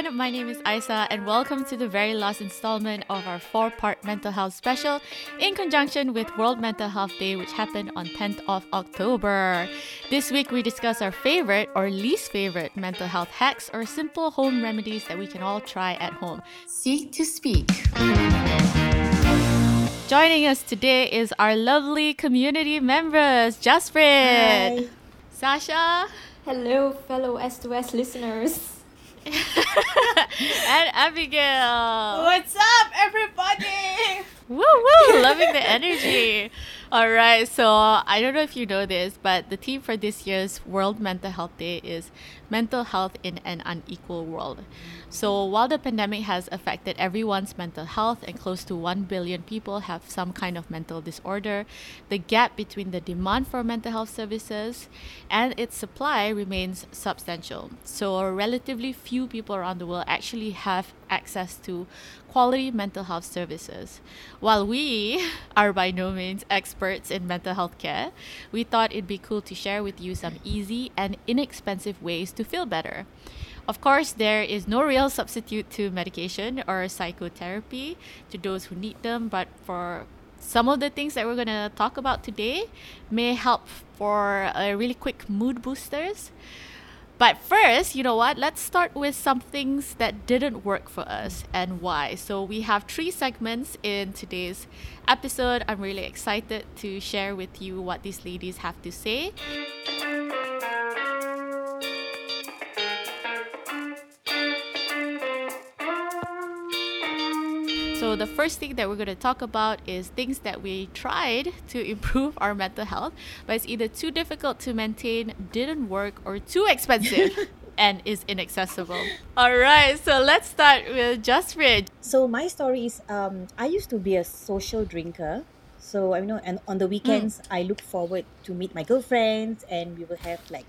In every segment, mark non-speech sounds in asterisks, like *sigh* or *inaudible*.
everyone. My name is Isa, and welcome to the very last installment of our four part mental health special in conjunction with World Mental Health Day, which happened on 10th of October. This week, we discuss our favorite or least favorite mental health hacks or simple home remedies that we can all try at home. Seek to speak. Joining us today is our lovely community members, Jasprit, Sasha, Hello, fellow S2S listeners. *laughs* and Abigail. What's up, everybody? Woo woo! *laughs* Loving the energy. All right, so I don't know if you know this, but the theme for this year's World Mental Health Day is mental health in an unequal world. So while the pandemic has affected everyone's mental health and close to 1 billion people have some kind of mental disorder, the gap between the demand for mental health services and its supply remains substantial. So relatively few people around the world actually have access to quality mental health services. While we *laughs* are by no means experts in mental health care, we thought it'd be cool to share with you some easy and inexpensive ways to feel better. Of course, there is no real substitute to medication or psychotherapy to those who need them, but for some of the things that we're going to talk about today may help for a really quick mood boosters. But first, you know what? Let's start with some things that didn't work for us and why. So, we have three segments in today's episode. I'm really excited to share with you what these ladies have to say. So, the first thing that we're going to talk about is things that we tried to *laughs* improve our mental health, but it's either too difficult to maintain, didn't work, or too expensive. *laughs* and is inaccessible. All right, so let's start with Jasprit. So my story is um, I used to be a social drinker. So I know and on the weekends I look forward to meet my girlfriends and we will have like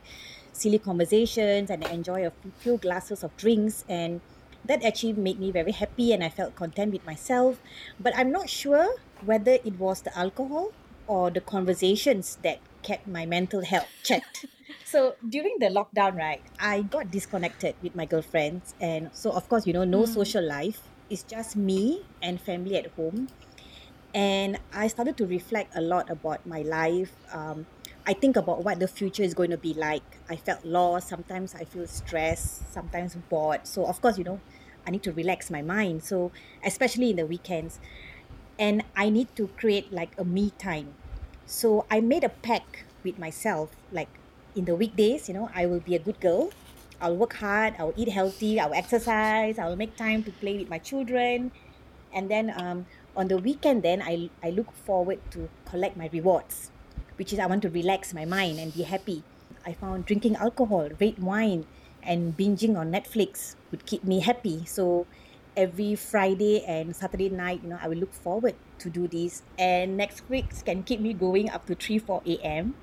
silly conversations and enjoy a few glasses of drinks and that actually made me very happy and I felt content with myself. But I'm not sure whether it was the alcohol or the conversations that kept my mental health checked. *laughs* so during the lockdown, right, I got disconnected with my girlfriends and so of course, you know, no social life. It's just me and family at home. And I started to reflect a lot about my life. Um, I think about what the future is going to be like. I felt lost. Sometimes I feel stressed, sometimes bored. So, of course, you know, I need to relax my mind. So, especially in the weekends. And I need to create like a me time. So, I made a pact with myself like in the weekdays, you know, I will be a good girl. I'll work hard, I'll eat healthy, I'll exercise, I'll make time to play with my children. And then um, on the weekend, then I, I look forward to collect my rewards which is I want to relax my mind and be happy. I found drinking alcohol, red wine, and binging on Netflix would keep me happy. So every Friday and Saturday night, you know, I will look forward to do this. And next week can keep me going up to 3, 4 a.m.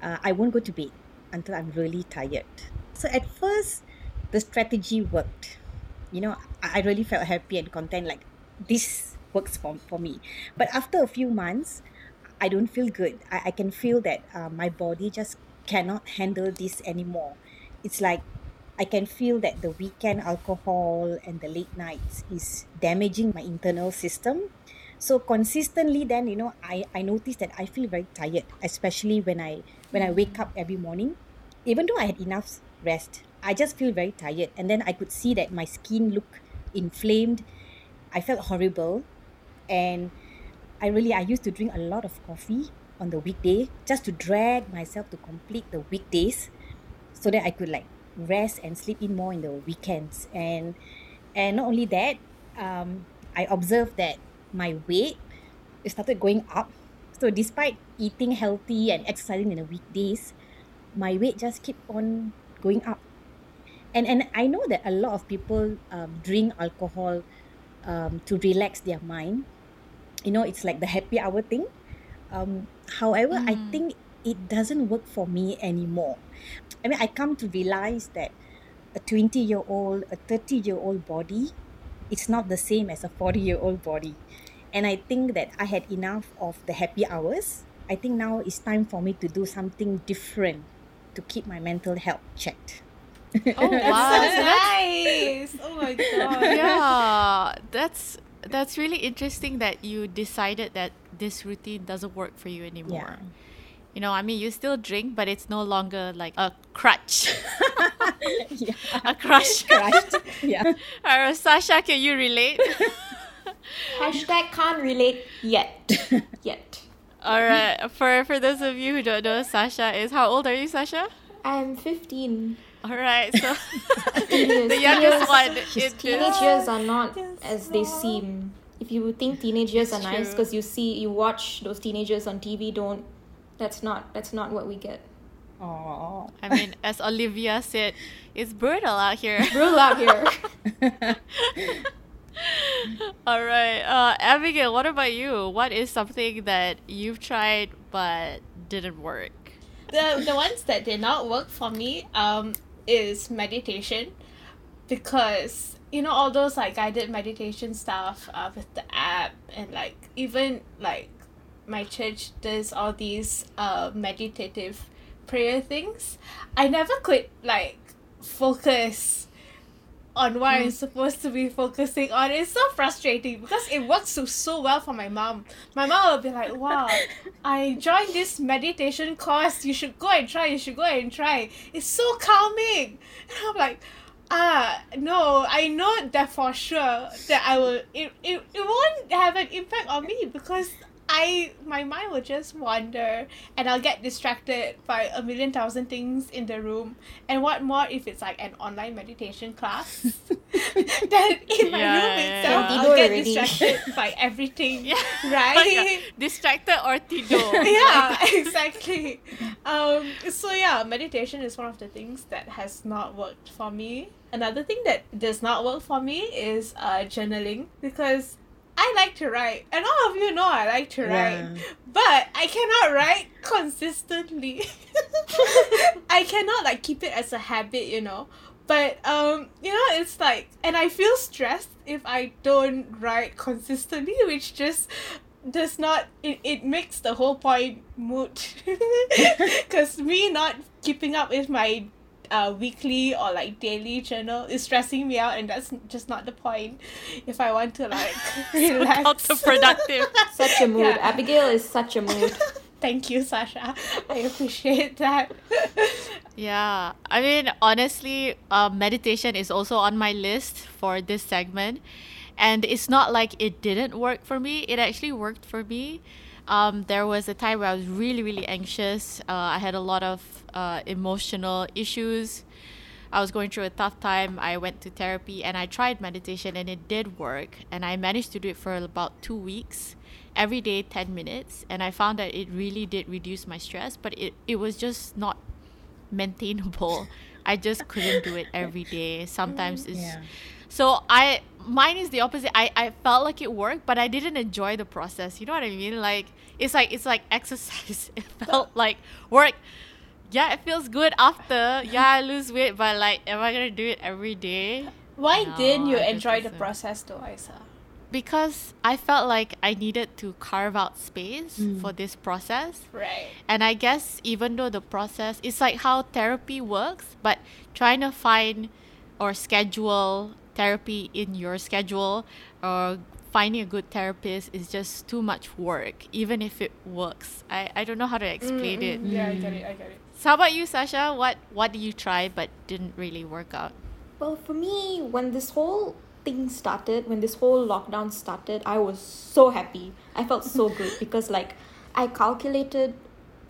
Uh, I won't go to bed until I'm really tired. So at first, the strategy worked. You know, I I really felt happy and content like this works for, for me. But after a few months, I don't feel good. I, I can feel that uh, my body just cannot handle this anymore. It's like I can feel that the weekend alcohol and the late nights is damaging my internal system. So consistently then, you know, I, I notice that I feel very tired, especially when I when I wake up every morning. Even though I had enough rest, I just feel very tired. And then I could see that my skin look inflamed. I felt horrible. And I really I used to drink a lot of coffee on the weekday just to drag myself to complete the weekdays so that I could like rest and sleep in more in the weekends. And and not only that um, I observed that my weight started going up. So despite eating healthy and exercising in the weekdays my weight just keep on going up. And and I know that a lot of people um, drink alcohol um, to relax their mind you know it's like the happy hour thing. Um however i Mm. think it doesn't work for me anymore. I mean i come to realize that a 20 year old a 30 year old body it's not the same as a 40 year old body. And i think that i had enough of the happy hours. I think now it's time for me to do something different to keep my mental health checked. Oh *laughs* wow, That's so so nice. Oh my God. yeah, that's that's really interesting that you decided that this routine doesn't work for you anymore. Yeah. You know, I mean, you still drink, but it's no longer like a crutch, *laughs* yeah. a crush. *laughs* Crushed. Yeah. *laughs* Uh, Sasha, can you relate? Hashtag can't relate yet. yet. All right. For for those of you who don't know, Sasha is how old are you, Sasha? I'm 15. All right. So *laughs* *laughs* the youngest one in Teenage this. years are not as they seem. If you think teenage years It's are nice because you see you watch those teenagers on TV, don't. That's not that's not what we get. Oh. I mean, as Olivia said, it's brutal out here. Brutal out here. *laughs* All right. Uh, Abigail, what about you? What is something that you've tried but didn't work? the the ones that did not work for me um is meditation because you know all those like guided meditation stuff uh, with the app and like even like my church does all these uh meditative prayer things. I never could like focus on what I'm supposed to be focusing on. It's so frustrating because it works so, so well for my mom. My mom will be like, wow, *laughs* I joined this meditation course. You should go and try. You should go and try. It's so calming. And I'm like, ah, no, I know that for sure that I will, it, it, it won't have an impact on me because I my mind will just wander and I'll get distracted by a million thousand things in the room. And what more if it's like an online meditation class? *laughs* *laughs* then in my Yeah, room yeah, itself, yeah. I'll get Already. distracted *laughs* by everything. Yeah. Right? Distracted or tido. yeah, exactly. Um, so yeah, meditation is one of the things that has not worked for me. Another thing that does not work for me is uh, journaling because I like to write, and all of you know I like to write, Yeah. but I cannot write consistently. *laughs* I cannot like keep it as a habit, you know. But um, you know, it's like, and I feel stressed if I don't write consistently, which just does not it, it makes the whole point moot *laughs* because me not keeping up with my uh, weekly or like daily journal is stressing me out and that's just not the point if i want to like *laughs* relax Counterproductive. *laughs* such a mood. Yeah. Abigail is such a mood. *laughs* thank you sasha i appreciate that Yeah, I mean, honestly, uh, meditation is also on my list for this segment. And it's not like it didn't work for me, it actually worked for me. Um, there was a time where I was really, really anxious. Uh, I had a lot of uh, emotional issues. I was going through a tough time. I went to therapy and I tried meditation and it did work. And I managed to do it for about two weeks, every day, 10 minutes. And I found that it really did reduce my stress, but it, it was just not maintainable. I just couldn't do it every day. Sometimes it's Yeah. so I mine is the opposite. I, I felt like it worked, but I didn't enjoy the process. You know what I mean? Like it's like it's like exercise. *laughs* It felt like work. Yeah, it feels good after. Yeah, I lose weight, but like am I gonna do it every day? why No, didn't you enjoy the process though isa Because I felt like I needed to carve out space Mm. for this process. right And I guess even though the process it's like how therapy works, but trying to find or schedule therapy in your schedule or finding a good therapist is just too much work, even if it works. I, I don't know how to explain it. Mm, mm, yeah i get it i get it So how about you, Sasha? What what did you try but didn't really work out? Well, for me, when this whole thing started, when this whole lockdown started, I was so happy. I felt so *laughs* good because, like, I calculated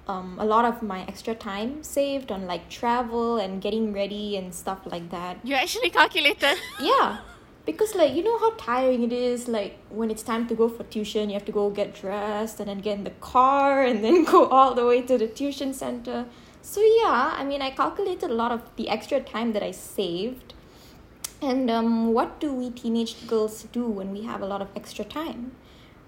um, a lot of my extra time saved on like travel and getting ready and stuff like that. You actually calculated. *laughs* Yeah, because like you know how tiring it is. Like when it's time to go for tuition, you have to go get dressed and then get in the car and then *laughs* go all the way to the tuition center. So yeah, I mean, I calculated a lot of the extra time that I saved. And um, what do we teenage girls do when we have a lot of extra time?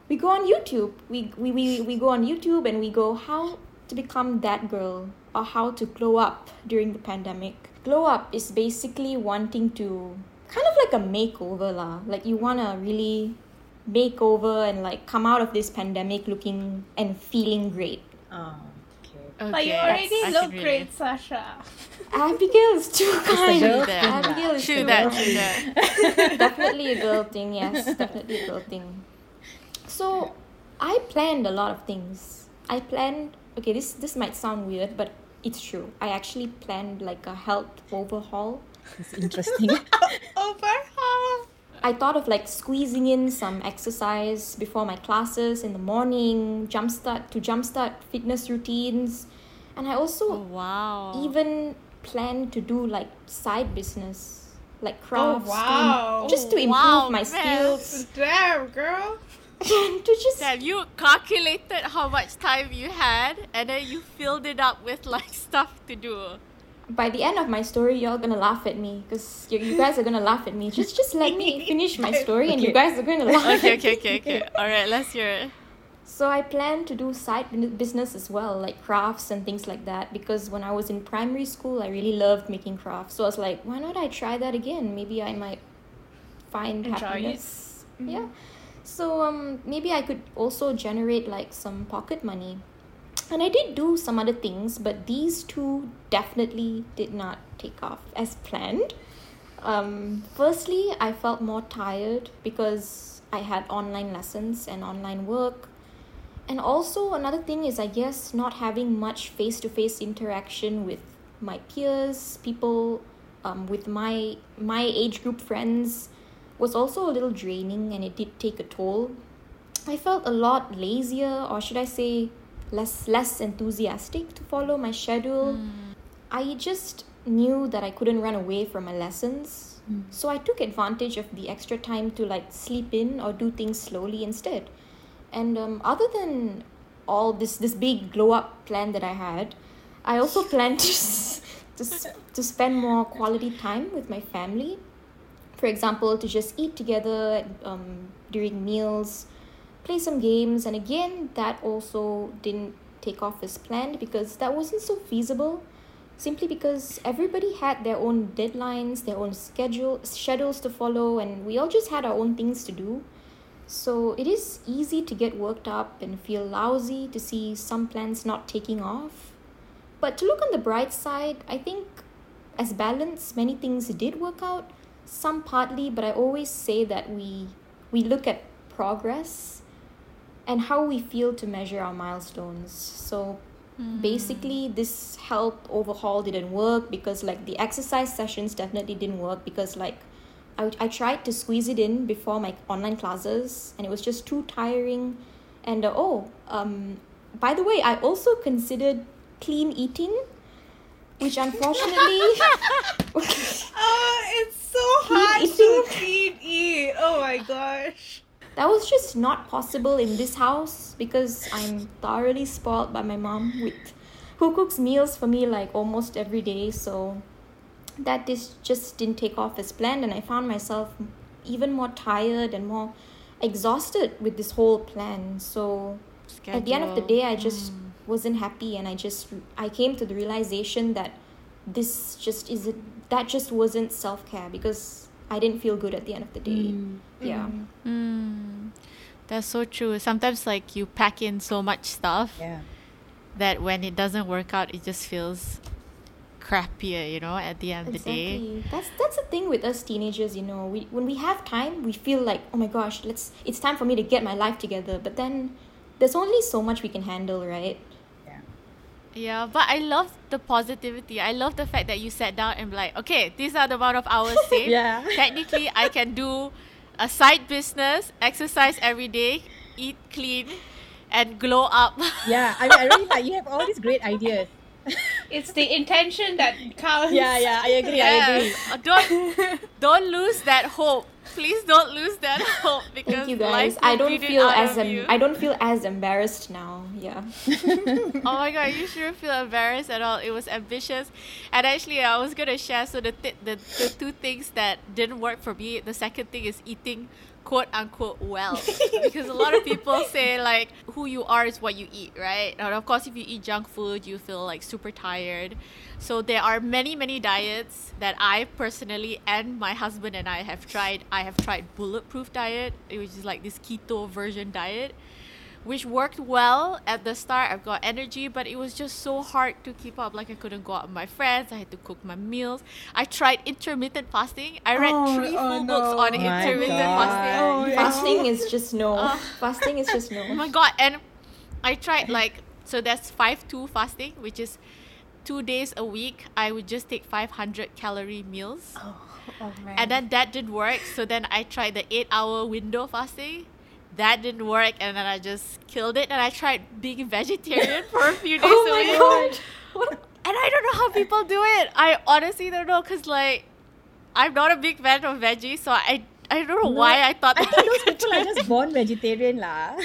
We go on YouTube. We, we, we, we go on YouTube and we go how to become that girl or how to glow up during the pandemic. Glow up is basically wanting to kind of like a makeover lah. Like you want to really make over and like come out of this pandemic looking and feeling great. Oh, okay. But you already I look great, relate. Sasha. *laughs* Abigail is too kind. Abigail is True too that, true that. *laughs* definitely a girl thing, yes, definitely a girl thing. So I planned a lot of things. I planned okay, this this might sound weird, but it's true. I actually planned like a health overhaul. It's interesting. *laughs* Overhaul. I thought of like squeezing in some exercise before my classes in the morning, jumpstart to jumpstart fitness routines. And I also Oh, wow. even plan to do like side business, like Oh crafts, to- wow. just to Oh, improve wow, my man. skills, *laughs* Damn, girl. to just Damn, you calculated how much time you had and then you filled it up with like *laughs* stuff to do. by the end of my story, you're all gonna laugh at me because you, you guys are gonna laugh at me. Just just let me *laughs* finish my story, and you guys are gonna laugh. Okay, okay, okay, okay. Alright, let's hear it. So I plan to do side business as well, like crafts and things like that. Because when I was in primary school, I really loved making crafts. So I was like, why not I try that again? Maybe I might find Enjoy happiness. Yeah. So um maybe I could also generate like some pocket money. And I did do some other things, but these two definitely did not take off as planned. Um, firstly, I felt more tired because I had online lessons and online work. And also, another thing is, I guess, not having much face to face interaction with my peers, people um, with my, my age group friends, was also a little draining and it did take a toll. I felt a lot lazier, or should I say, less less enthusiastic to follow my schedule. I just knew that I couldn't run away from my lessons. So I took advantage of the extra time to like sleep in or do things slowly instead. And um, other than all this this big glow up plan that I had, I also *laughs* planned to to, to spend more quality time with my family. For example, to just eat together um, during meals, play some games, and again, that also didn't take off as planned because that wasn't so feasible simply because everybody had their own deadlines, their own schedule schedules to follow, and we all just had our own things to do. So it is easy to get worked up and feel lousy to see some plans not taking off. But to look on the bright side, I think as balance, many things did work out. Some partly, but I always say that we we look at progress and how we feel to measure our milestones. So hmm. basically this health overhaul didn't work because like the exercise sessions definitely didn't work because like I, I tried to squeeze it in before my online classes and it was just too tiring and uh, oh um by the way i also considered clean eating which unfortunately *laughs* *laughs* Oh, it's so hard eating. to clean eat. Oh my gosh. that was just not possible in this house because I'm thoroughly spoiled by my mom with who cooks meals for me like almost every day so that this just didn't take off as planned and I found myself even more tired and more exhausted with this whole plan. So at the end of the day I just hmm. wasn't happy and I just I came to the realization that this just isn't that just wasn't self-care because I didn't feel good at the end of the day. Hmm. Yeah. Mm, that's so true. Sometimes like you pack in so much stuff yeah. that when it doesn't work out, it just feels crappier, uh, you know, at the end of the day. That's that's the thing with us teenagers, you know. We when we have time, we feel like, oh my gosh, let's it's time for me to get my life together. But then there's only so much we can handle, right? Yeah. Yeah, but I love the positivity. I love the fact that you sat down and be like, okay, these are the amount of hours *laughs* saved. Yeah. Technically, I can do a side business, exercise every day, eat clean, and glow up. Yeah. I mean, I really like you have all these great ideas. It's the intention that counts. Yeah, yeah. I agree. I agree. Uh, don't don't lose that hope. Please don't lose that *laughs* hope because Thank you life guys. I don't feel as em- I don't feel as embarrassed now. Yeah. *laughs* oh my god, you *laughs* shouldn't feel embarrassed at all. It was ambitious, and actually, I was gonna share. So the th- the the two things that didn't work for me. The second thing is eating quote unquote well, *laughs* because a lot of people say like who you are is what you eat, right? And of course, if you eat junk food, you feel like super tired. So there are many many diets that I personally and my husband and I have tried. I have tried bulletproof diet, which is like this keto version diet which worked well at the start. I've got energy, but it was just so hard to keep up. Like I couldn't go out with my friends. I had to cook my meals. I tried intermittent fasting. I read Oh, three oh full no. books on my intermittent God. fasting. Oh, yeah. Fasting is just no. Uh, Fasting is just no. *laughs* Oh my god! And I tried like so. That's five two fasting, which is two days a week. I would just take five hundred calorie meals. Oh, oh man. and then that didn't work so then i tried the eight hour window fasting that didn't work and then i just killed it and i tried being vegetarian for a *laughs* few days Oh my god. And i don't know how people do it. I honestly don't know because like i'm not a big fan of veggies so i i don't know No, why i thought I that think those people are just born vegetarian lah.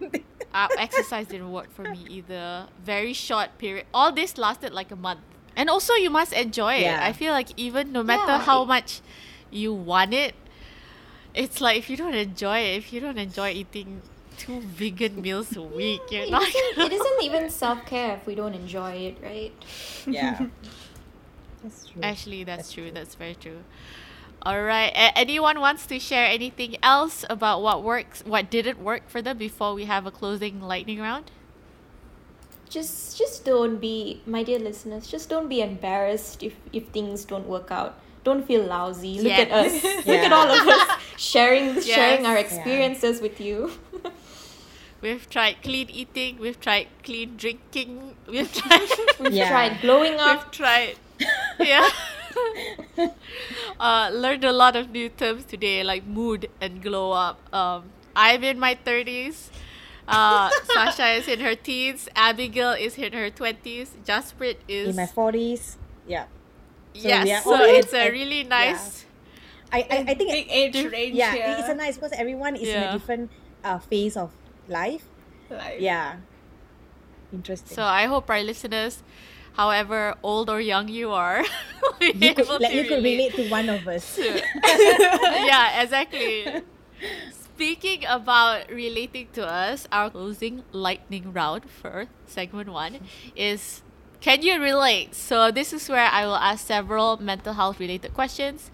*laughs* uh, exercise didn't work for me either. Very short period. All this lasted like a month. And also you must enjoy it. Yeah. i feel like even no matter Yeah, how it- much you want it it's like if you don't enjoy it if you don't enjoy eating two vegan meals a week you're It not isn't, gonna it isn't *laughs* even self care if we don't enjoy it, right? yeah. *laughs* That's true. actually that's, That's true. true. that's very true all right A- anyone wants to share anything else about what works what didn't work for them before we have a closing lightning round Just just don't be, my dear listeners, just don't be embarrassed if if things don't work out. Don't feel lousy. Look at us. Yes. Look at all of us sharing *laughs* sharing our Yes. Yeah. experiences with you. *laughs* we've tried clean eating we've tried clean drinking we've *laughs* tried We've Yeah. tried glowing We've up. tried. yeah. uh, learned a lot of new terms today, like mood and glow up. Um, I'm in my 30s. Uh, Sasha is in her teens. Abigail is in her 20s. Jasprit is. In my forties. Yeah. So yes, we are so all it's a really nice. I, I, I think big age diff- range yeah, here. it's a nice because everyone is in a different uh, phase of life. Like, Yeah. Interesting. So I hope our listeners, however old or young you are, *laughs* you could able like, to you could relate to one of us. *laughs* *laughs* yeah, exactly. Speaking about relating to us, our closing lightning round for segment one is Can you relate? So, this is where I will ask several mental health related questions,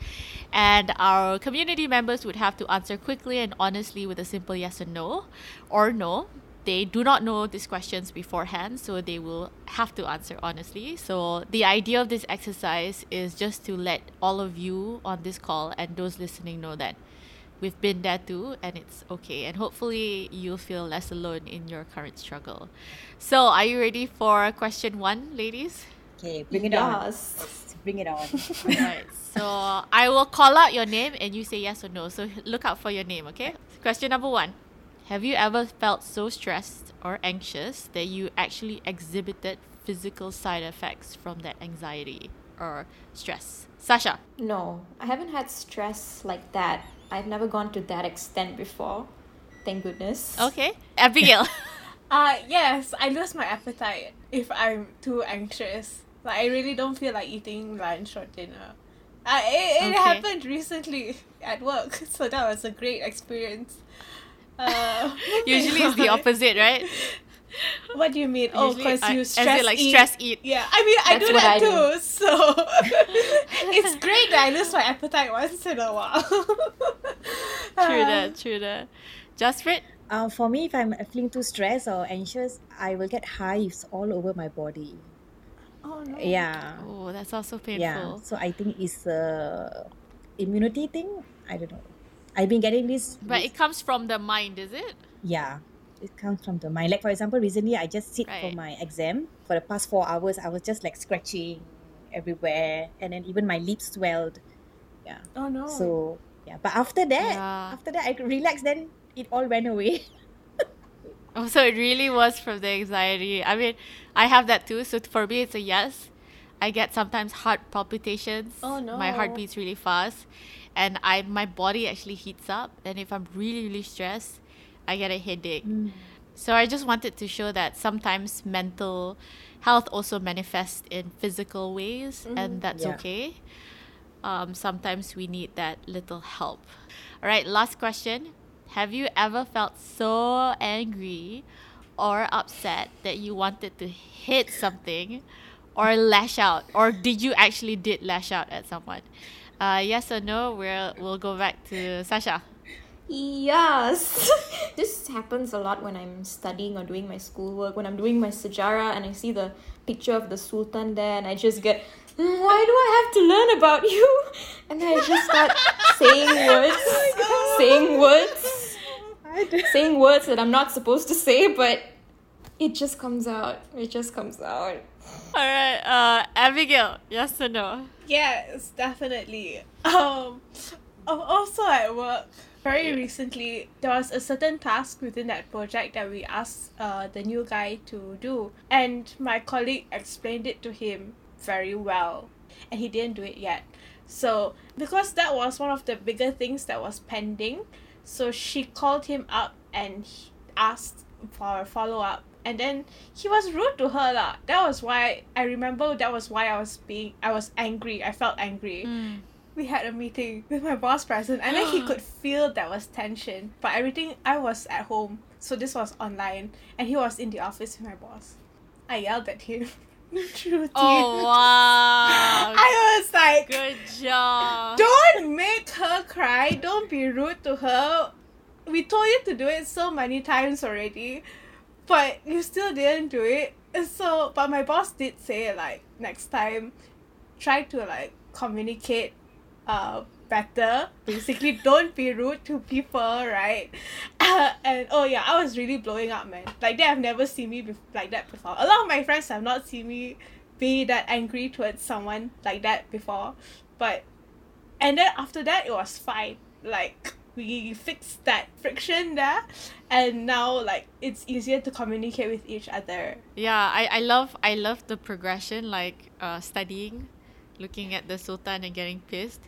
and our community members would have to answer quickly and honestly with a simple yes or no, or no. They do not know these questions beforehand, so they will have to answer honestly. So, the idea of this exercise is just to let all of you on this call and those listening know that we've been there too and it's okay and hopefully you'll feel less alone in your current struggle so are you ready for question one ladies Okay, bring it on. Yes. Let's Bring it on. *laughs* right so i will call out your name and you say yes or no so look out for your name okay question number one have you ever felt so stressed or anxious that you actually exhibited physical side effects from that anxiety or stress sasha No, I haven't had stress like that. I've never gone to that extent before. Thank goodness. okay abigail *laughs* Uh, yes, I lose my appetite if I'm too anxious. Like, I really don't feel like eating lunch or dinner. Uh, it, it Okay. happened recently at work, *laughs* so that was a great experience. Uh, *laughs* usually it's the opposite right What do you mean? Oh, because I- you as in, stress like, eat. stress eat. Yeah, I mean, I do that I do. too. So *laughs* it's great that I lose my appetite once in a while. *laughs* True that, true that. Jasprit? Uh, for me, if I'm feeling too stressed or anxious, I will get hives all over my body. Oh no. Yeah. Oh, that's also painful. Yeah. So I think it's a immunity thing. I don't know. I've been getting this. But this- it comes from the mind, is it? yeah, it comes from the mind. Like for example, recently I just sit for my exam. For the past four hours, I was just like scratching everywhere, and then even my lips swelled. Yeah. Oh no. So yeah, but after that, Yeah. after that I relaxed. Then it all went away. *laughs* Oh, so it really was from the anxiety. I mean, I have that too. So for me, it's a yes. I get sometimes heart palpitations. Oh, no. My heart beats really fast, and I my body actually heats up. And if I'm really really stressed, I get a headache. So I just wanted to show that sometimes mental health also manifests in physical ways, and that's Yeah. okay. Um, sometimes we need that little help. All right, last question. Have you ever felt so angry or upset that you wanted to hit something or lash out? Or did you actually did lash out at someone? Uh, yes or no? We'll, we'll go back to Sasha. Yes. *laughs* this happens a lot when I'm studying or doing my schoolwork, when I'm doing my sejarah and I see the picture of the Sultan there and I just get, "Mm, why do I have to learn about you? *laughs* And then I just start saying *laughs* words, saying words, I saying words that I'm not supposed to say, but it just comes out. It just comes out. All right, uh, Abigail, yes or no? Yes, definitely. Um, al- also at work, very recently, there was a certain task within that project that we asked uh, the new guy to do, and my colleague explained it to him very well, and he didn't do it yet. So, because that was one of the bigger things that was pending, so she called him up and asked for a follow up. And then he was rude to her lah. That was why I remember that was why I was being I was angry. I felt angry. Mm. We had a meeting with my boss present and then he could *gasps* feel there was tension. But everything I was at home. So this was online and he was in the office with my boss. I yelled at him. *laughs* Through Oh wow! *laughs* I was like Good job. don't make her cry. Don't be rude to her. We told you to do it so many times already, but you still didn't do it. So, but my boss did say like next time, try to like communicate, uh, better. Basically, don't be rude to people, right? *laughs* and oh yeah, I was really blowing up, man. Like they have never seen me bef- like that before. A lot of my friends have not seen me be that angry towards someone like that before, but and then after that it was fine like we fixed that friction there and now like it's easier to communicate with each other Yeah, I, I love I love the progression like uh, studying, looking at the Sultan and getting pissed,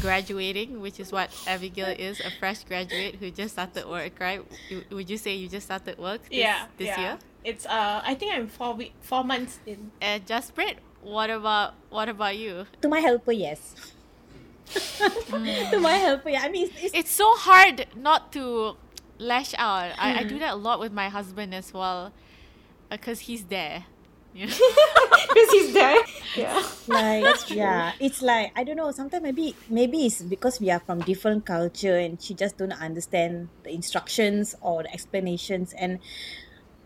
graduating, which is what Abigail is, a fresh graduate who just started work, right? You- Would you say you just started work this, yeah this yeah. year? it's uh i think i'm four week four months in uh, And Jasprit, what about what about you? to my helper, yes. Hmm. *laughs* to my helper, yeah. I mean, it's, it's It's so hard not to lash out. I, I do hmm. that a lot with my husband as well, uh, because he's there. You? *laughs* Because he's there. Yeah. like yeah it's like i don't know sometimes maybe maybe it's because we are from different culture and she just don't understand the instructions or the explanations and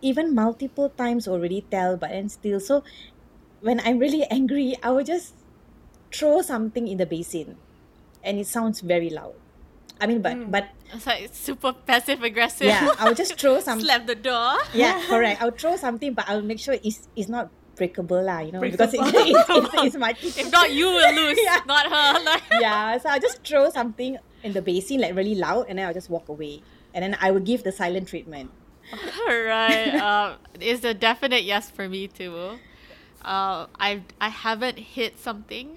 even multiple times already tell but then still so when i'm really angry i will just throw something in the basin and it sounds very loud i mean but Mm. but It's like super passive aggressive. yeah i'll just throw *laughs* some Slap the door. yeah *laughs* correct i'll throw something but i'll make sure it's it's not breakable lah you know because it, *laughs* it, it, it's my If not, you will lose, Yeah. not her. Like, yeah, so I'll just throw something in the basin like really loud and then I'll just walk away. And then I will give the silent treatment. All right, Um, it's a definite yes for me too. Uh, I I haven't hit something.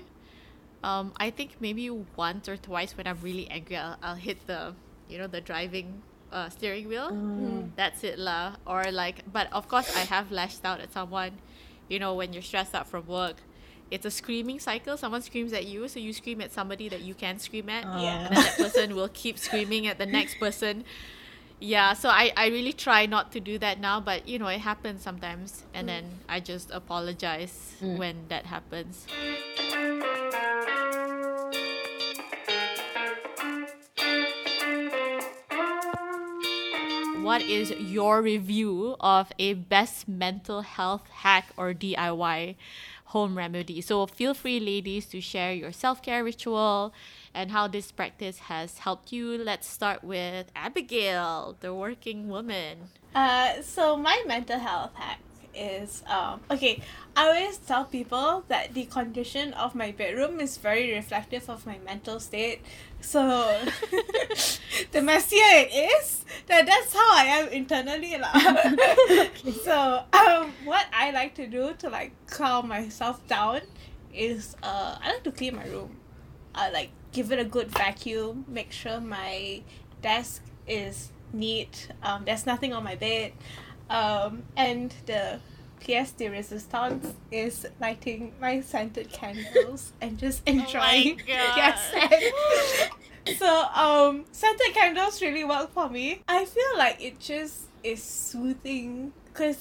Um, I think maybe once or twice when I'm really angry, I'll, I'll hit the, you know, the driving uh, steering wheel. Ah. Hmm. That's it lah. Or like, but of course I have lashed out at someone. You know, when you're stressed out from work, it's a screaming cycle. Someone screams at you, so you scream at somebody that you can scream at, ah. Yeah. and then that person will keep screaming at the next person. Yeah, so I, I really try not to do that now, but you know, it happens sometimes, and hmm. then I just apologize hmm. when that happens. What is your review of a best mental health hack or DIY home remedy? So feel free, ladies, to share your self care ritual and how this practice has helped you. Let's start with Abigail, the working woman. Uh, so my mental health hack is um okay. I always tell people that the condition of my bedroom is very reflective of my mental state. So *laughs* the messier it is, that that's how I am internally lah. *laughs* So um, what I like to do to like calm myself down is uh I like to clean my room. I like give it a good vacuum, make sure my desk is neat. Um, there's nothing on my bed. Um, and the pièce de resistance is lighting my scented candles *laughs* and just enjoying. *laughs* God. yes. *laughs* so um, scented candles really work for me. I feel like it just is soothing because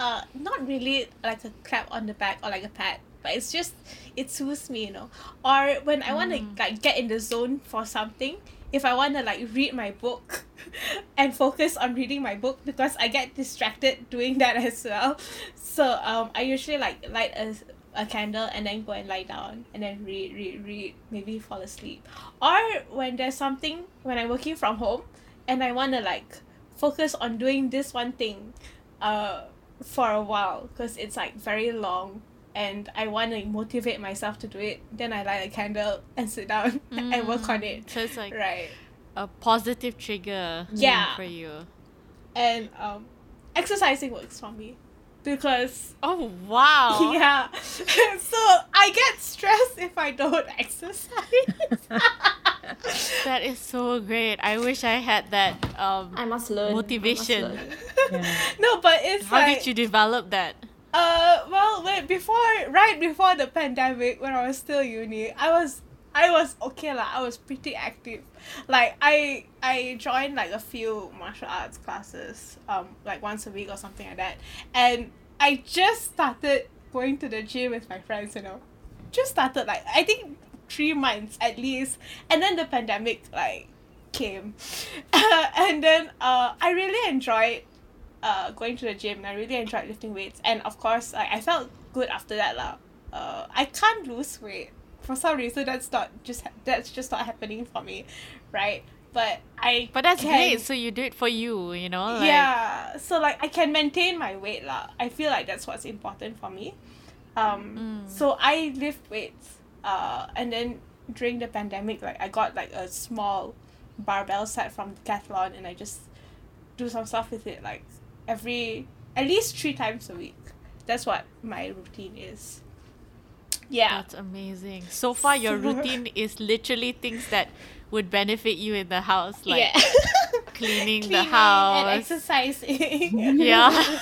uh, not really like a clap on the back or like a pat, but it's just it soothes me, you know. Or when I want to like get in the zone for something, if I want to like read my book *laughs* and focus on reading my book because I get distracted doing that as well. So um I usually like light a a candle and then go and lie down and then read read read maybe fall asleep. Or when there's something when I'm working from home and I want to like focus on doing this one thing uh for a while because it's like very long and I want to motivate myself to do it, then I light a candle and sit down *laughs* and work on it. So it's like Right. a positive trigger Yeah. for you. And um exercising works for me. Because Oh wow. *laughs* yeah. *laughs* so I get stressed if I don't exercise. That is so great. I wish I had that um I must learn. I must Motivation. learn. Yeah. no, but it's how like did you develop that? Uh, well, wait, before, right before the pandemic, when I was still uni, I was, I was okay lah. I was pretty active. Like I, I joined like a few martial arts classes, um, like once a week or something like that, and I just started going to the gym with my friends. You know, just started like I think three months at least, and then the pandemic like came, *laughs* and then uh, I really enjoyed uh, going to the gym and I really enjoyed lifting weights and of course I, I felt good after that lah. Uh, I can't lose weight for some reason that's not just ha- that's just not happening for me, right? But I But that's can, great. So you do it for you, you know? Like, yeah, so like I can maintain my weight lah. I feel like that's what's important for me. Um, Mm. so I lift weights. Uh, and then during the pandemic, like I got like a small barbell set from Decathlon, and I just do some stuff with it like every at least three times a week. That's what my routine is. Yeah. That's amazing. So far, your routine is literally things that would benefit you in the house, like yeah. *laughs* cleaning, the house. and exercising. *laughs* yeah.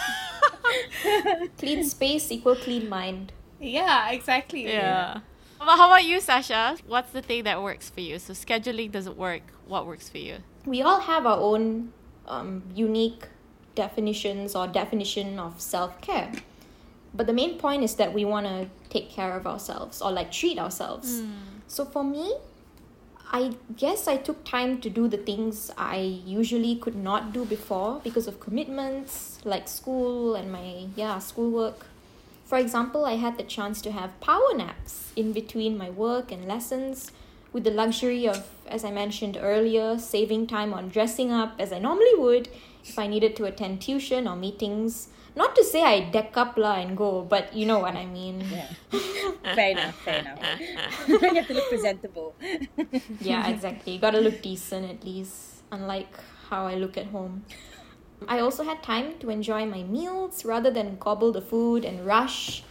*laughs* Clean space equal clean mind. yeah, exactly. yeah. But how about you, Sasha? What's the thing that works for you? So scheduling doesn't work. What works for you? We all have our own um, unique definitions or definition of self care. But the main point is that we want to take care of ourselves or like treat ourselves. Hmm. So for me, I guess I took time to do the things I usually could not do before because of commitments like school and my yeah, schoolwork. For example, I had the chance to have power naps in between my work and lessons with the luxury of, as I mentioned earlier, saving time on dressing up as I normally would if I needed to attend tuition or meetings. Not to say I deck up la and go, but you know what I mean. Yeah. *laughs* fair enough, fair enough. *laughs* *laughs* you have to look presentable. yeah, exactly. You gotta look decent at least, unlike how I look at home. I also had time to enjoy my meals rather than gobble the food and rush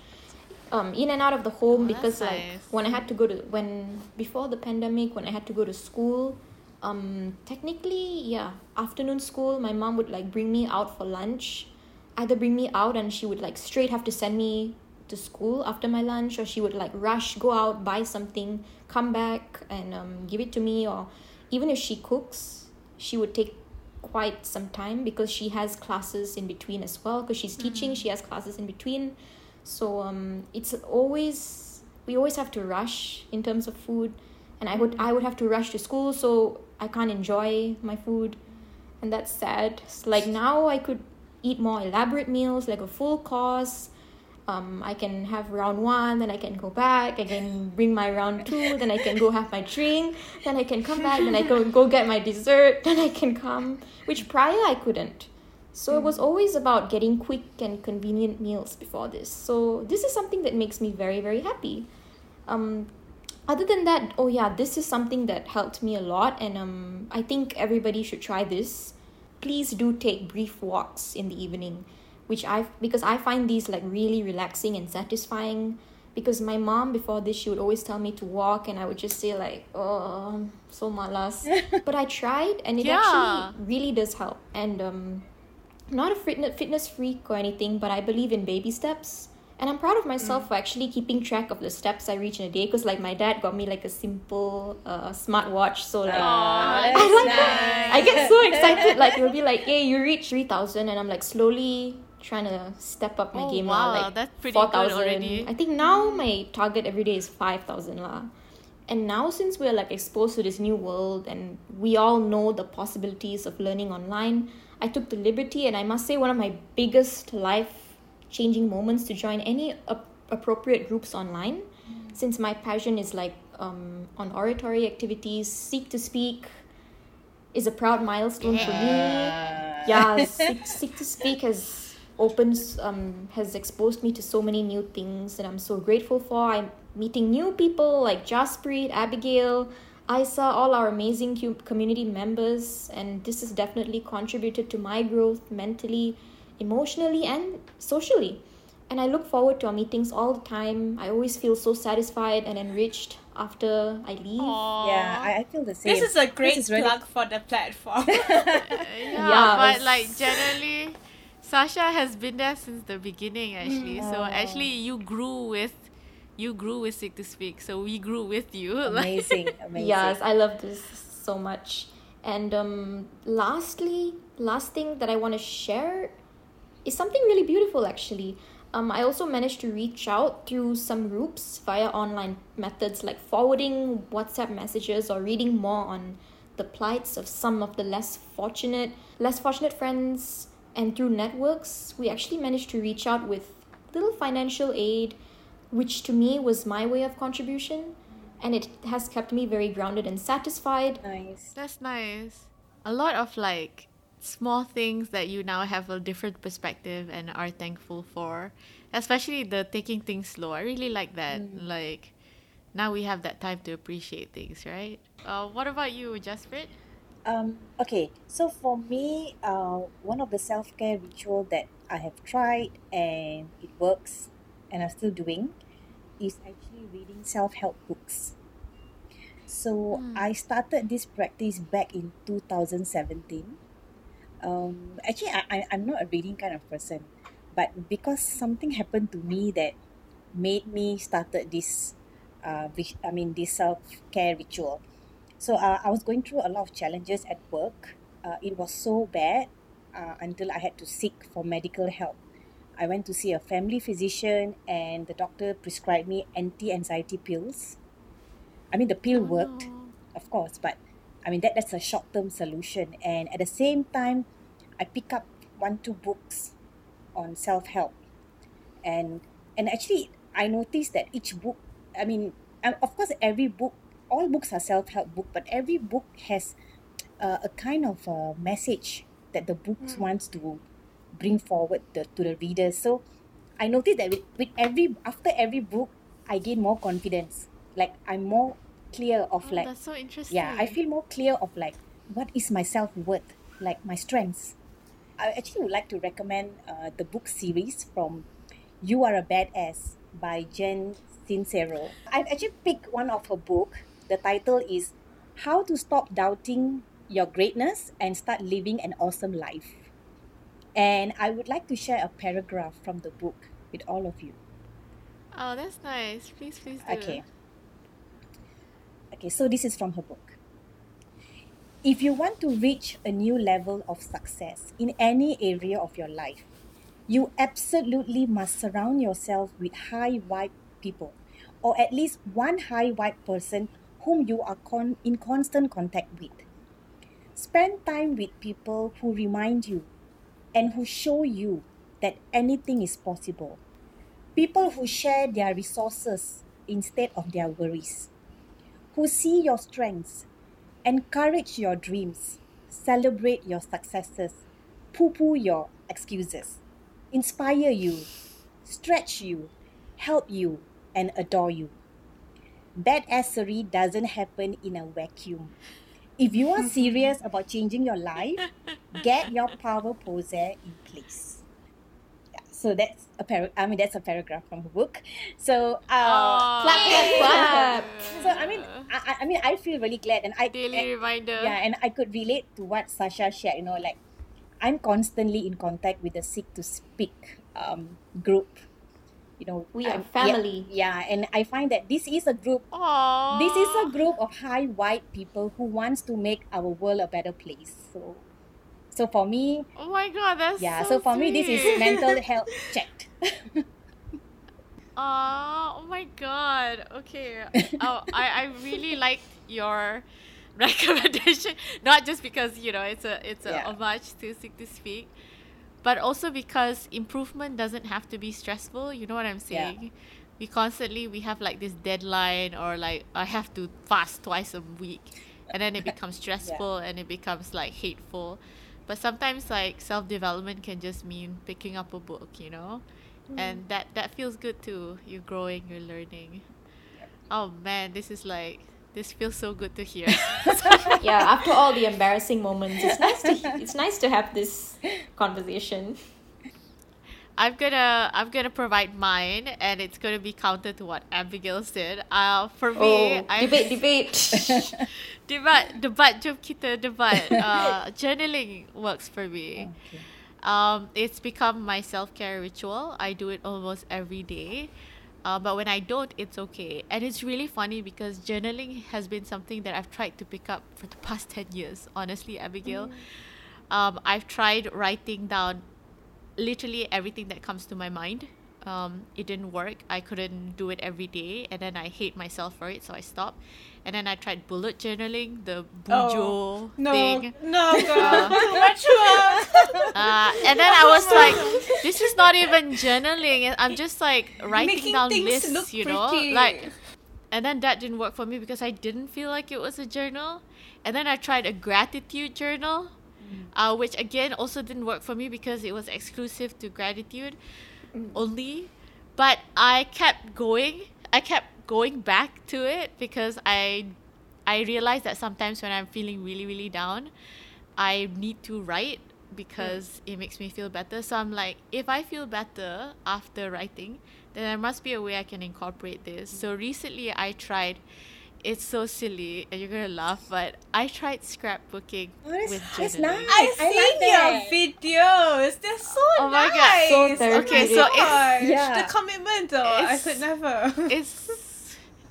um, in and out of the home Oh, because like nice. when I had to go to when before the pandemic when I had to go to school um technically yeah afternoon school my mom would like bring me out for lunch. Either bring me out and she would like straight have to send me to school after my lunch or she would like rush go out buy something come back and um, give it to me or even if she cooks she would take quite some time because she has classes in between as well because she's teaching she has classes in between. So um it's always we always have to rush in terms of food and i would i would have to rush to school. So i can't enjoy my food and that's sad like now i could eat more elaborate meals like a full course um, I can have round one, then I can go back, I can bring my round two, then I can go have my drink, then I can come back, then I go *laughs* go get my dessert, then I can come, which prior I couldn't. So it was always about getting quick and convenient meals before this. So this is something that makes me very very happy. Um, other than that, oh yeah, this is something that helped me a lot, and um, I think everybody should try this. Please do take brief walks in the evening which I because I find these like really relaxing and satisfying. Because my mom before this she would always tell me to walk, and I would just say like, "Oh, so malas." *laughs* but I tried, and it Yeah. actually really does help. And um, not a fitness fitness freak or anything, but I believe in baby steps. And I'm proud of myself for actually keeping track of the steps I reach in a day. Because like my dad got me like a simple uh, smartwatch, so like Aw, *laughs* I like that. I get so excited. Like it'll be like, *laughs* "Hey, you reach three thousand, and I'm like slowly trying to step up my Oh, game wow. Like that's pretty 4,000. already. I think now my target every day is 5,000 lah. And now since we're like exposed to this new world and we all know the possibilities of learning online, I took the liberty and I must say one of my biggest life changing moments to join any ap- appropriate groups online. Since my passion is like um, on oratory activities, seek to speak is a proud milestone for me. Yeah. *laughs* Seek, seek to speak has opens um has exposed me to so many new things that i'm so grateful for. I'm meeting new people like jasprit abigail isa all our amazing community members. And this has definitely contributed to my growth mentally emotionally and socially and i look forward to our meetings all the time i always feel so satisfied and enriched after i leave Yeah, I, I feel the same. This is a great is really- plug for the platform. *laughs* yeah, *laughs* Yeah, but like generally, Sasha has been there since the beginning actually. So actually, you grew with, you grew with Sick to Speak. So we grew with you. *laughs* Amazing, amazing. Yes, I love this so much. And um, lastly, last thing that I want to share is something really beautiful actually. Um, I also managed to reach out through some groups via online methods like forwarding WhatsApp messages or reading more on the plights of some of the less fortunate, less fortunate friends. And through networks, we actually managed to reach out with little financial aid, which to me was my way of contribution. And it has kept me very grounded and satisfied. nice. That's nice. A lot of like small things that you now have a different perspective and are thankful for. Especially the taking things slow. I really like that. Like now we have that time to appreciate things, right? Uh, what about you, Jasprit? Um, okay, so for me, uh, one of the self care ritual that I have tried and it works and I'm still doing is actually reading self help books. So I started this practice back in 2017. Um, actually, I, I, I'm not a reading kind of person, but because something happened to me that made me started this, uh, I mean, this self care ritual. So uh, I was going through a lot of challenges at work. Uh, it was so bad uh, until I had to seek for medical help. I went to see a family physician, and the doctor prescribed me anti anxiety pills. I mean, the pill worked, of course, but I mean, that, that's a short term solution. And at the same time, I pick up one, two books on self help. And, and actually, I noticed that each book, I mean, and of course, every book, all books are self help book, but every book has uh, a kind of a message that the books wants to bring forward the, to the readers. So I noticed that with, with every after every book, I gain more confidence. Like I'm more clear of Oh, like that's so interesting. yeah, I feel more clear of like what is my self worth, like my strengths. I actually would like to recommend uh, the book series from You Are a Badass by Jen Sincero. I've actually picked one of her book. The title is How to Stop Doubting Your Greatness and Start Living an Awesome Life. And I would like to share a paragraph from the book with all of you. Oh, that's nice. Please, please do. Okay. Okay, so this is from her book. If you want to reach a new level of success in any area of your life, you absolutely must surround yourself with high vibe people, or at least one high vibe person whom you are con- in constant contact with. Spend time with people who remind you and who show you that anything is possible. People who share their resources instead of their worries, who see your strengths, encourage your dreams, celebrate your successes, poo poo your excuses, inspire you, stretch you, help you, and adore you. Badassery doesn't happen in a vacuum. If you are serious about changing your life, get your power poser in place. Yeah, so that's a par- I mean that's a paragraph from the book. So uh, Aw. Clap, clap, clap. so I mean I, I- I mean I feel really glad and I Daily and- reminder. yeah and I could relate to what Sasha shared. You know, like I'm constantly in contact with the Seek to Speak um, group. You know, We are I'm- family. Yeah, yeah, and I find that this is a group Aww. this is a group of high white people who wants to make our world a better place. So So for me, Oh my god, that's yeah. So, So, for me, this is mental *laughs* health checked. Oh my god. Okay. Oh, I, I really *laughs* like your recommendation. *laughs* Not just because, you know, it's a it's a Yeah. homage to Seek to Speak, but also because improvement doesn't have to be stressful. You know what I'm saying? Yeah. saying? We constantly we have like this deadline or like I have to fast twice a week and then it becomes stressful and it becomes like hateful. But sometimes like self development can just mean picking up a book, you know? and mm. that that feels good too you're growing you're learning oh man this is like this feels so good to hear *laughs* yeah, after all the embarrassing moments, it's nice to *laughs* it's nice to have this conversation. I'm gonna i'm gonna provide mine and it's gonna be counter to what abigail said uh for me Oh, I debate, *laughs* debate. *laughs* debat debat jom kita debat *laughs* uh journaling works for me Okay. Um, it's become my self care ritual. I do it almost every day. Uh, but when I don't, it's okay. And it's really funny because journaling has been something that I've tried to pick up for the past 10 years, honestly, Abigail. Um, I've tried writing down literally everything that comes to my mind. Um, it didn't work. I couldn't do it every day. And then I hate myself for it, so I stopped. And then I tried bullet journaling, the bujo No, thing. no, girl, too much work. Uh, and then I was like, this is not even journaling. I'm just like writing Making down lists, you know? pretty. Like, and then that didn't work for me because I didn't feel like it was a journal. And then I tried a gratitude journal, Mm. uh, which again also didn't work for me because it was exclusive to gratitude mm. only. But I kept going. I kept going back to it because I I realized that sometimes when I'm feeling really, really down, I need to write because mm. it makes me feel better. So I'm like, if I feel better after writing, then there must be a way I can incorporate this. So recently I tried it's so silly and you're gonna laugh, but I tried scrapbooking Oh, that's- with that's journaling. nice. I've I like seen that. your videos. They're so Oh my God. nice. So Oh therapeutic. Okay, so it's- gosh, Yeah. the commitment though. I could never. it's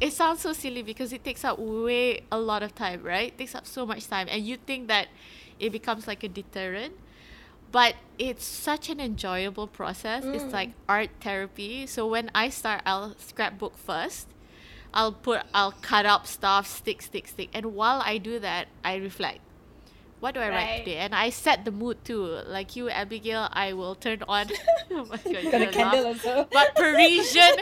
it sounds so silly because it takes up way a lot of time, right? It takes up so much time, and you think that it becomes like a deterrent, but it's such an enjoyable process. It's mm. like art therapy. So when I start, I'll scrapbook first. I'll put, I'll cut up stuff, stick, stick, stick, and while I do that, I reflect. What do I write Right. today? And I set the mood too. Like you, Abigail, I will turn on. *laughs* oh my god, *laughs* Got a candle also. but Parisian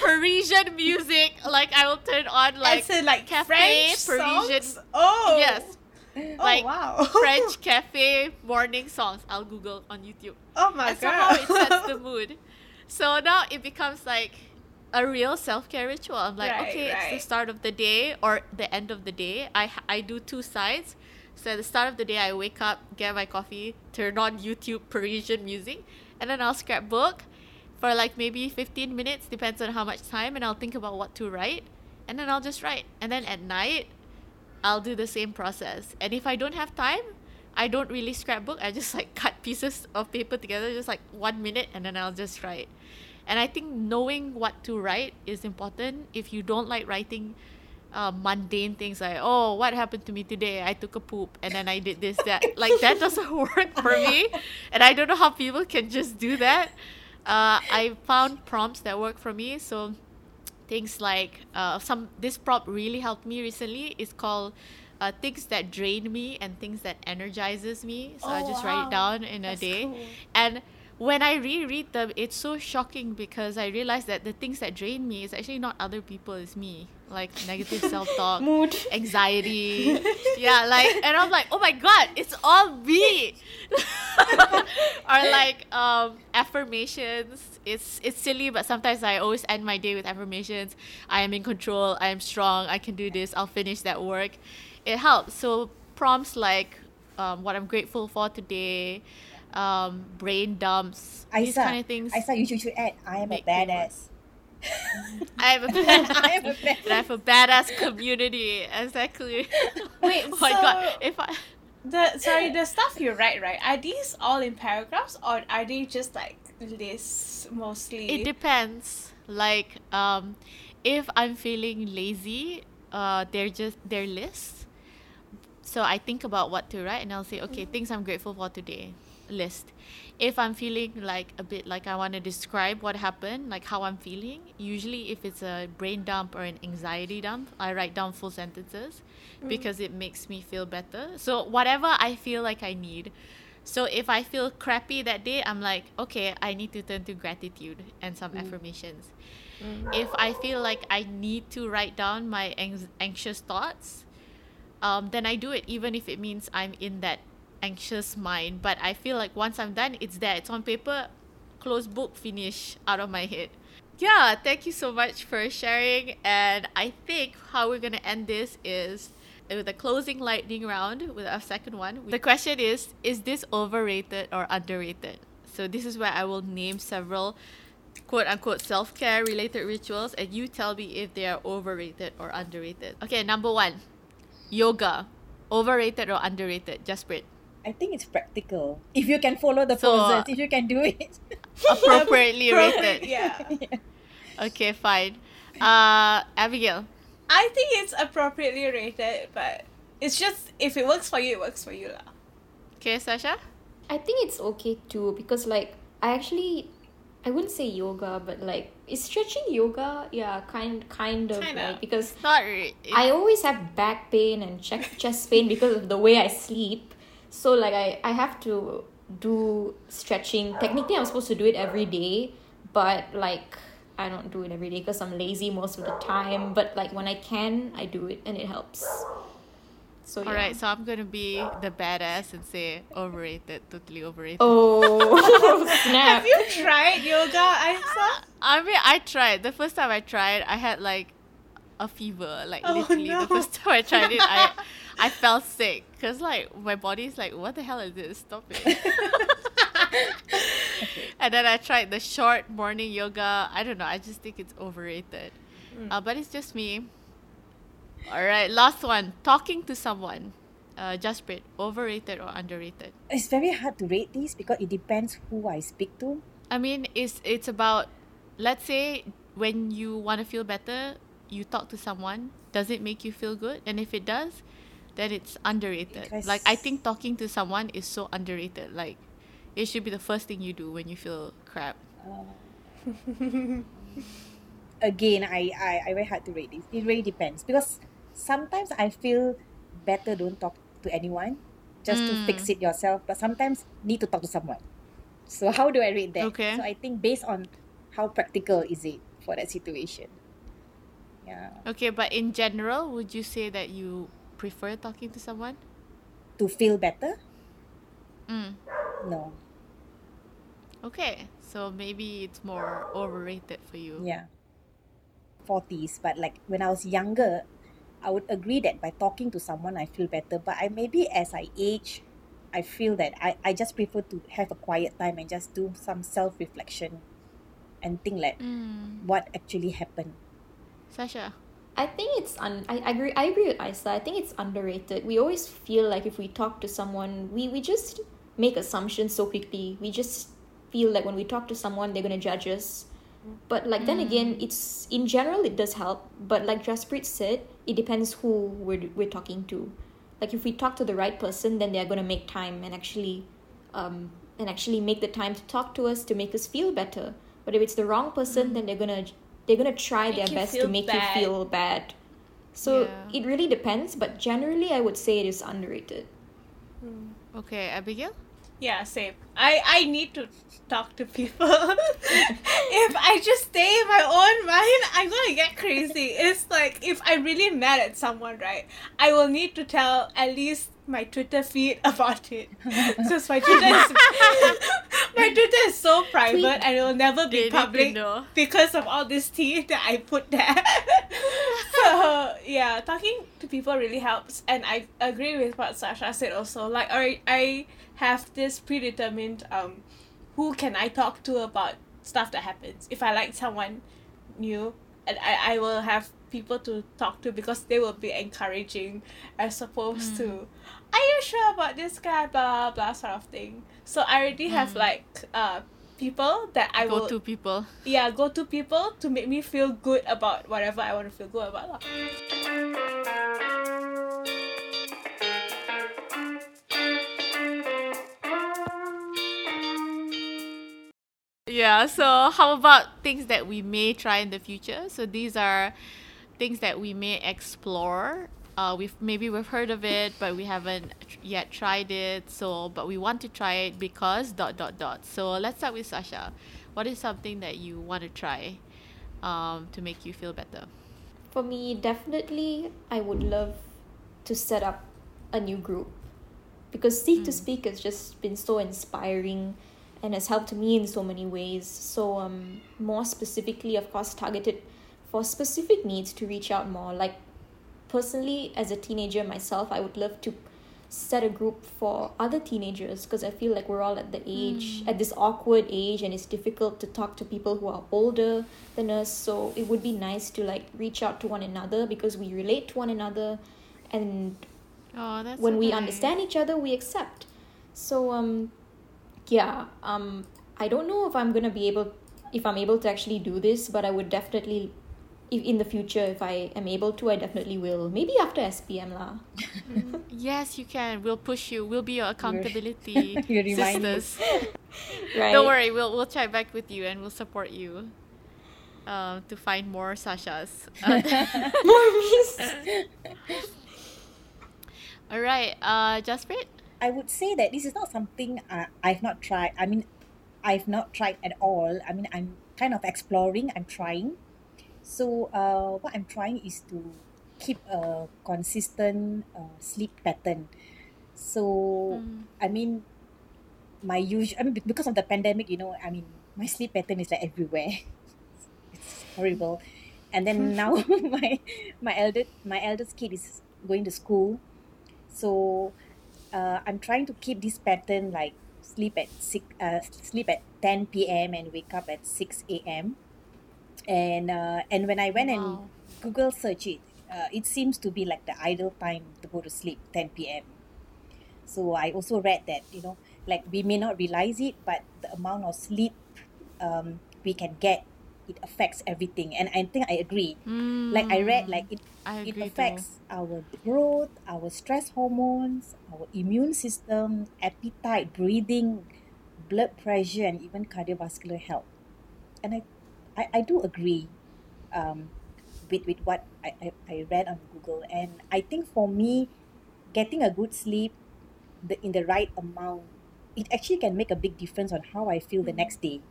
Parisian music. Like I will turn on like As in, like cafe, French Parisian. songs? Oh. Yes, Oh like wow. *laughs* French cafe morning songs. I'll Google on YouTube. Oh my and god. somehow it sets the mood. So now it becomes like a real self care ritual. I'm like, Right, okay, it's the start of the day or the end of the day. I I do two sides. So at the start of the day, I wake up, get my coffee, turn on YouTube Parisian music, and then I'll scrapbook for like maybe 15 minutes, depends on how much time, and I'll think about what to write, and then I'll just write. And then at night, I'll do the same process. And if I don't have time, I don't really scrapbook. I just like *laughs* cut pieces of paper together, just like one minute, and then I'll just write. And I think knowing what to write is important. If you don't like writing uh, mundane things like, oh, what happened to me today? I took a poop and then I did this, that. *laughs* like, that doesn't *laughs* work for me. And I don't know how people can just do that. Uh, I found prompts that work for me. So things like uh, some this prompt really helped me recently it's called uh, things that drain me and things that energizes me so i Oh, just write it down in a That's day cool. and when i reread them it's so shocking because i realize that the things that drain me is actually not other people it's me. Like negative *laughs* self-talk Mood. anxiety. *laughs* Yeah like and i'm like oh my god it's all me. *laughs* Or like um affirmations. It's it's silly but sometimes i always end my day with affirmations. I am in control i am strong i can do this i'll finish that work. It helps. So prompts like um, what i'm grateful for today um, brain dumps these Isa, kind of things Isa, you should, should add, I am a make me work. badass. *laughs* I have am a badass. *laughs* and I have a badass community. Exactly. *laughs* Wait, oh my god! If I The sorry, the stuff you write, right? Are these all in paragraphs or are they just like lists mostly? It depends. Like, um, if I'm feeling lazy, uh, they're just they're lists. so I think about what to write and I'll say, okay, things I'm grateful for today, list. If I'm feeling like a bit like I want to describe what happened, like how I'm feeling, usually if it's a brain dump or an anxiety dump, I write down full sentences mm. because it makes me feel better. So whatever I feel like I need. So if I feel crappy that day, I'm like, okay, I need to turn to gratitude and some mm. affirmations. Mm. If I feel like I need to write down my anx- anxious thoughts, um, then I do it, even if it means I'm in that anxious mind. But I feel like once I'm done, it's there. It's on paper, close book, finish out of my head. Yeah, thank you so much for sharing. And I think how we're gonna end this is with a closing lightning round with our second one. The question is Is this overrated or underrated? So this is where I will name several quote unquote self care related rituals and you tell me if they are overrated or underrated. Okay, number one. Yoga. Overrated or underrated? Jasprit. I think it's practical. If you can follow the So, poses, if you can do it. *laughs* Appropriately *laughs* rated. Yeah. *laughs* Okay, fine. Uh Abigail. I think it's appropriately rated, but it's just if it works for you, it works for you lah. Okay, Sasha? I think it's okay too because like I actually I wouldn't say yoga, but like is stretching yoga? Yeah, kind kind of Kinda. like because Not re- I always have back pain and chest chest pain because of the way I sleep. So like I, I have to do stretching. Technically I'm supposed to do it every day, but like I don't do it every day because I'm lazy most of the time. But like when I can, I do it and it helps. So yeah. Alright, so I'm gonna be the badass and say overrated, totally overrated. Oh *laughs* *laughs* snap! Have you tried yoga, Aisa? I mean, I tried. The first time I tried, I had like a fever. Like Oh, literally, no. the first *laughs* time I tried it, I I felt sick because like my body's like, what the hell is this? Stop it. *laughs* and then I tried the short morning yoga. I don't know. I just think it's overrated. Uh, but it's just me. All right, last one. Talking to someone. Uh, Jasprit, overrated or underrated? It's very hard to rate these because it depends who I speak to. I mean, it's it's about let's say when you want to feel better, you talk to someone. Does it make you feel good? And if it does, then it's underrated. Because- Like I think talking to someone is so underrated. Like it should be the first thing you do when you feel crap. *laughs* Again, I, I, I very hard to rate this. It really depends because sometimes I feel better don't talk to anyone just to fix Mm. it yourself, but sometimes need to talk to someone. So *laughs* how do I rate that? Okay. So I think based on how practical is it for that situation. Yeah. Okay, but in general, would you say that you prefer talking to someone? To feel better? Mm. No. Okay, so maybe it's more overrated for you. Yeah. 40s, but like when I was younger, I would agree that by talking to someone I feel better. But I maybe as I age, I feel that I, I just prefer to have a quiet time and just do some self reflection and think like Mm. what actually happened. Sasha. I think it's un- I, I agree I agree with Isa. I think it's underrated. We always feel like if we talk to someone, we, we just make assumptions so quickly. We just feel like when we talk to someone they're gonna judge us. But like then again, it's in general it does help. But like Jasprit said, it depends who we're we're talking to. Like if we talk to the right person, then they're gonna make time and actually, um, and actually make the time to talk to us to make us feel better. But if it's the wrong person, then they're gonna they're gonna try Make their best to make bad. you feel bad. So Yeah. it really depends, but generally I would say it is underrated. Hmm. Okay, Abigail. Yeah, same. I I need to talk to people. *laughs* if I just stay in my own mind, I'm gonna get crazy. It's like if I'm really mad at someone, right? I will need to tell at least my Twitter feed *laughs* about it. Because my Twitter *laughs* is my Twitter is so private and it will never be public because of all this tea that I put there. *laughs* so yeah, talking to people really helps, and I agree with what Sasha said also. Like I I have this predetermined um, who can I talk to about stuff that happens. If I like someone new, and I I will have people to talk to because they will be encouraging as opposed to are you sure about this guy blah blah sort of thing so I already have mm. like uh people that I go will go to people. Yeah, go to people to make me feel good about whatever I want to feel good about. Lah. Yeah, so how about things that we may try in the future? So these are things that we may explore uh, we've maybe we've heard of it, but we haven't yet tried it. So, but we want to try it because dot dot dot. So let's start with Sasha. What is something that you want to try um, to make you feel better? For me, definitely, I would love to set up a new group because Seek to Speak has just been so inspiring and has helped me in so many ways. So, um, more specifically, of course, targeted for specific needs to reach out more. Like, personally, as a teenager myself, I would love to set a group for other teenagers because I feel like we're all at the age, at this awkward age, and it's difficult to talk to people who are older than us. So, it would be nice to like reach out to one another because we relate to one another and Oh, that's when so we nice. understand each other we accept so um yeah um i don't know if i'm gonna be able if i'm able to actually do this but i would definitely if in the future if i am able to i definitely will maybe after spm lah *laughs* Yes, you can. We'll push you. We'll be your accountability *laughs* You sisters. *laughs* right Don't worry, we'll we'll check back with you and we'll support you. Uh, to find more Sashas. Uh, more me's. all right, uh, Jasprit. I would say that this is not something uh, I've not tried. I mean, I've not tried at all. I mean, I'm kind of exploring. I'm trying. So, uh, what I'm trying is to keep a consistent uh, sleep pattern. So, I mean, my usual. I mean, because of the pandemic, you know, I mean, my sleep pattern is like everywhere. *laughs* it's horrible. And then now *laughs* my my eldest my eldest kid is going to school, so uh, I'm trying to keep this pattern like sleep at six uh, sleep at 10 p.m. and wake up at 6 a.m. And uh, and when I went and Wow. Google search it, uh, it seems to be like the ideal time to go to sleep 10 p.m. So I also read that you know like we may not realize it, but the amount of sleep um, we can get it affects everything, and I think I agree. Like I read like it it agree too. affects our growth, our stress hormones, our immune system, appetite, breathing, blood pressure, and even cardiovascular health. And I, I, I do agree um, with, with what I, I, I read on Google. And I think for me, getting a good sleep the, in the right amount, it actually can make a big difference on how I feel the next day.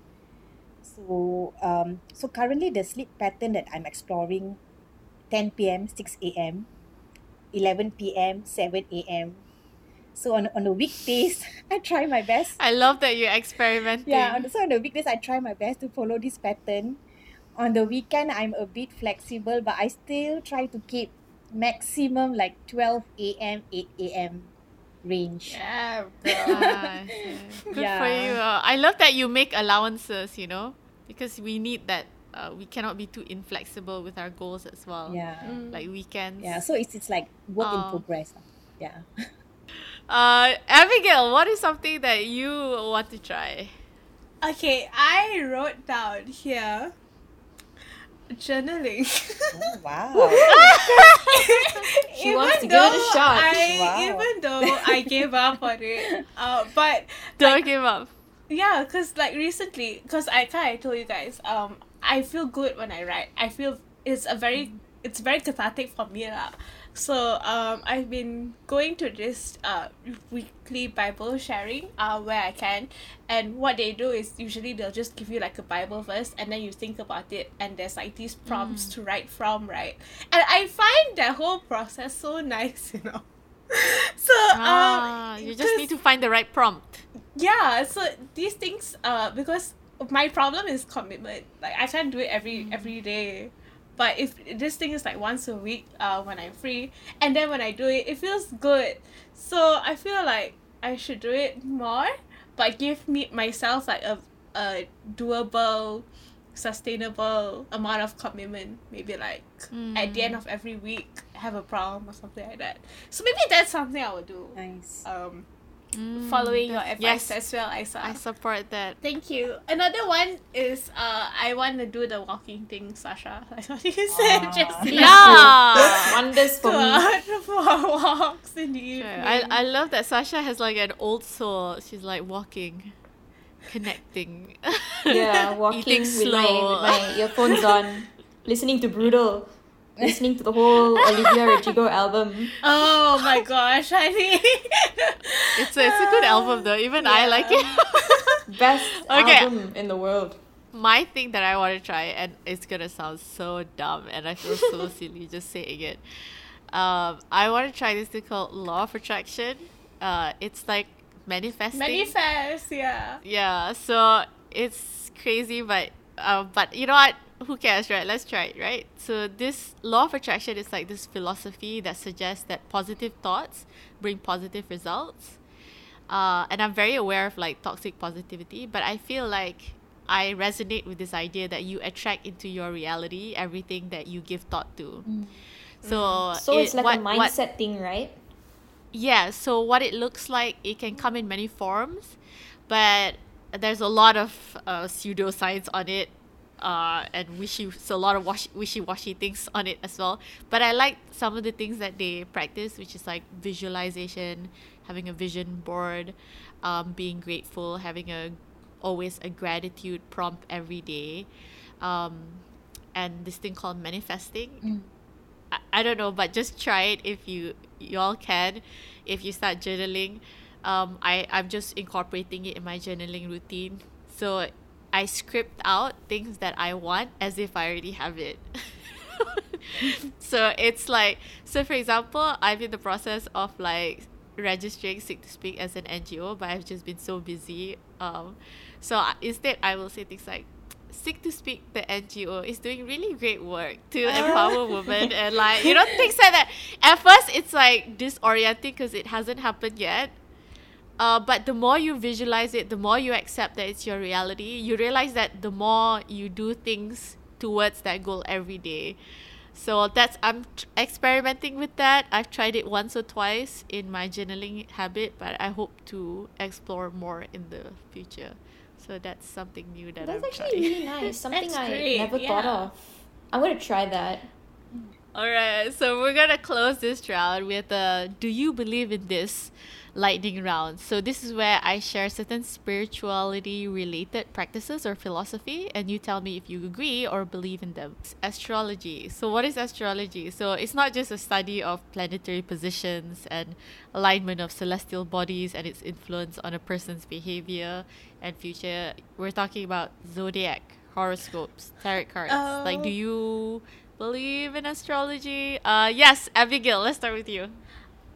So, um, so currently the sleep pattern that I'm exploring 10 p.m., 6 a.m., 11 p.m., 7 a.m. So on, on the weekdays, *laughs* I try my best. I love that you're experimenting. Yeah, on the, so on the weekdays, I try my best to follow this pattern. On the weekend, I'm a bit flexible, but I still try to keep maximum like 12 a.m., 8 a.m. range. Yeah. Ah. *laughs* Good for you. I love that you make allowances, you know, because we need that. Uh, we cannot be too inflexible with our goals as well. Yeah. Like weekends. Yeah, so it's, it's like work in Oh. progress. ah. Yeah. *laughs* Uh, Abigail, what is something that you want to try? Okay, I wrote down here journaling. Oh, *laughs* wow. *laughs* She wants to give it a shot. I, Wow. Even though I gave up on it, uh, but *laughs* Don't give up. yeah, cause like recently, cause I kind of told you guys, um, I feel good when I write. I feel it's a very, it's very cathartic for me lah. So um, I've been going to this uh weekly Bible sharing uh where I can, and what they do is usually they'll just give you like a Bible verse, and then you think about it, and there's like these prompts to write from, right? And I find that whole process so *laughs* nice, you know. so Ah, um, you just need to find the right prompt. yeah so these things uh because my problem is commitment like i can't do it every every day but if this thing is like once a week uh when i'm free and then when i do it it feels good. So i feel like i should do it more but give me myself like a, a doable sustainable amount of commitment. Maybe like at the end of every week have a problem or something like that. So maybe that's something i would do. Nice. um Mm, following your that's- advice Yes, as well, Isa. I support that. Thank you. Another one is uh I want to do the walking thing, Sasha. *laughs* Like what you said Ah. just Yeah. do. Does wonders for me. *laughs* for walks in the Sure. I, I love that Sasha has like an old soul. She's like walking. connecting. Yeah, *laughs* walking Eating with my, slow. with my earphones on, listening to Brutal, listening to the whole Olivia Rodrigo album. Oh my gosh, I mean, *laughs* It's a, it's a good album though. Even I like it. *laughs* Best Okay. album in the world. My thing that I want to try, and it's gonna sound so dumb, and I feel so *laughs* silly just saying it. Um, I want to try this thing called Law of Attraction. Uh, it's like manifesting. manifest, yeah. Yeah, so it's crazy, but uh, but you know what? Who cares, right? Let's try it, right? So this law of attraction is like this philosophy that suggests that positive thoughts bring positive results. Uh, and I'm very aware of like toxic positivity, but I feel like I resonate with this idea that you attract into your reality everything that you give thought to. So So it's it- like what- a what- mindset thing, right? yeah, so what it looks like, it can come in many forms, but there's a lot of uh, pseudoscience on it, uh, and wishy, so a lot of wash, wishy-washy things on it as well. But I like some of the things that they practice, which is like visualization, having a vision board, um, being grateful, having a always a gratitude prompt every day, um, and this thing called manifesting. I, I don't know, but just try it if you y'all can. If you start journaling, um, I I'm just incorporating it in my journaling routine. So I script out things that I want as if I already have it. *laughs* so it's like so for example, I'm in the process of like registering Sick to Speak as an NGO, but I've just been so busy. Um, so instead, I will say things like, Sick to Speak, the NGO, is doing really great work to *laughs* empower women and like, you know, things like that. At first, it's like disorienting because it hasn't happened yet. Uh, but the more you visualize it, the more you accept that it's your reality, you realize that the more you do things towards that goal every day. So that's I'm t- experimenting with that. I've tried it once or twice in my journaling habit, but I hope to explore more in the future. So that's something new that That's I'm That's actually trying. really nice. *laughs* Something I great, never thought of. I'm gonna try that. All right, so we're gonna close this round with a "Do you believe in this?" Lightning round. So this is where I share certain spirituality related practices or philosophy, and you tell me if you agree or believe in them. Astrology. So what is astrology? So it's not just a study of planetary positions and alignment of celestial bodies and its influence on a person's behavior and future. We're talking about zodiac, horoscopes, tarot cards. Like, do Oh. you believe in astrology? Uh, yes, Abigail. Let's start with you.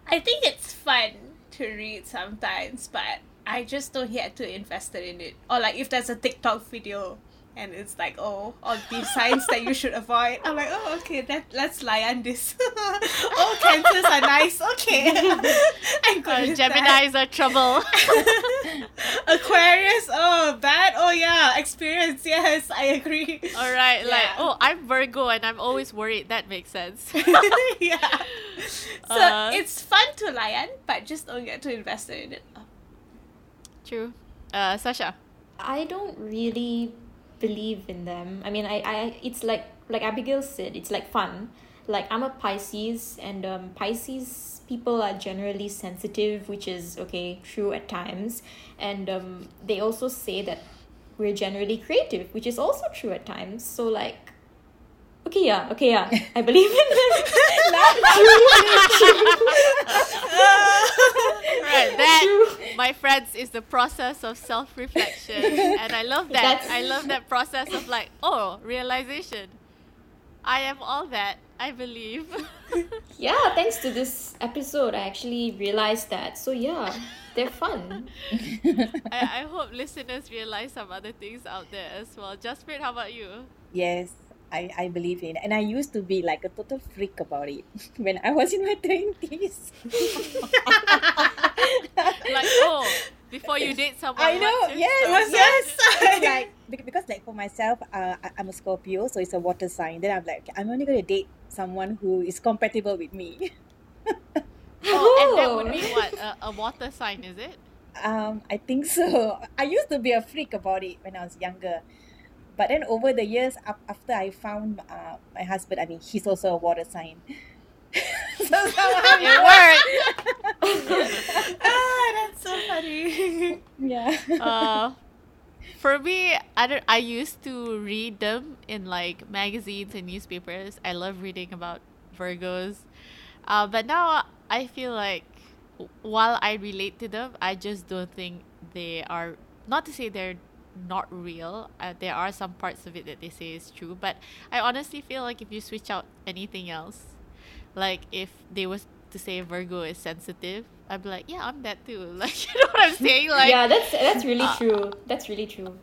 I think it's fun to read sometimes, but I just don't get too invested in it. Or like if there's a TikTok video and it's like, oh, all these signs that you should avoid. I'm like, oh, okay, that let's layan this. *laughs* oh, cancers are nice. Okay, *laughs* I'm good. Uh, with that. Gemini's are trouble. *laughs* Aquarius, oh, bad. Oh yeah, experience. Yes, I agree. All right, like oh, I'm Virgo and I'm always worried. That makes sense. yeah. So Uh, it's fun to layan, but just don't get too invested in it. True. Uh, Sasha. I don't really believe in them. I mean, I, I it's like like Abigail said, it's like fun. Like I'm a Pisces, and um, Pisces people are generally sensitive, which is okay, true at times. And um, they also say that we're generally creative, which is also true at times. So like, okay, yeah, okay, yeah, I believe in them. *laughs* *laughs* Right, that my friends is the process of self-reflection, and I love that. That's- I love that process of like, oh, realization. I am all that. I believe. *laughs* yeah, thanks to this episode, I actually realized that. So yeah, they're fun. I, I hope listeners realize some other things out there as well. Jasmine, how about you? Yes, I, I believe in and I used to be like a total freak about it *laughs* when I was in my twenties. *laughs* Like, oh, before you date someone, I know, yes, star yes. *laughs* like because like for myself, uh, I'm a Scorpio, so it's a water sign. Then I'm like, okay, I'm only gonna date someone who is compatible with me. Oh, and that would be what a, a water sign, is it? Um, I think so. I used to be a freak about it when I was younger, but then over the years, af- after I found uh, my husband, I mean, he's also a water sign. *laughs* so somehow *laughs* It worked. *laughs* ah, that's so funny. yeah. Uh, for me, I don't. I used to read them in like magazines and newspapers. I love reading about Virgos, uh, but now I feel like while I relate to them, I just don't think they are. Not to say they're not real. Uh, there are some parts of it that they say is true, but I honestly feel like if you switch out anything else, like if they was to say Virgo is sensitive, I'd be like, yeah, I'm that too. *laughs* Like, you know what I'm saying? *laughs* Like, yeah, that's that's really uh, true. That's really true.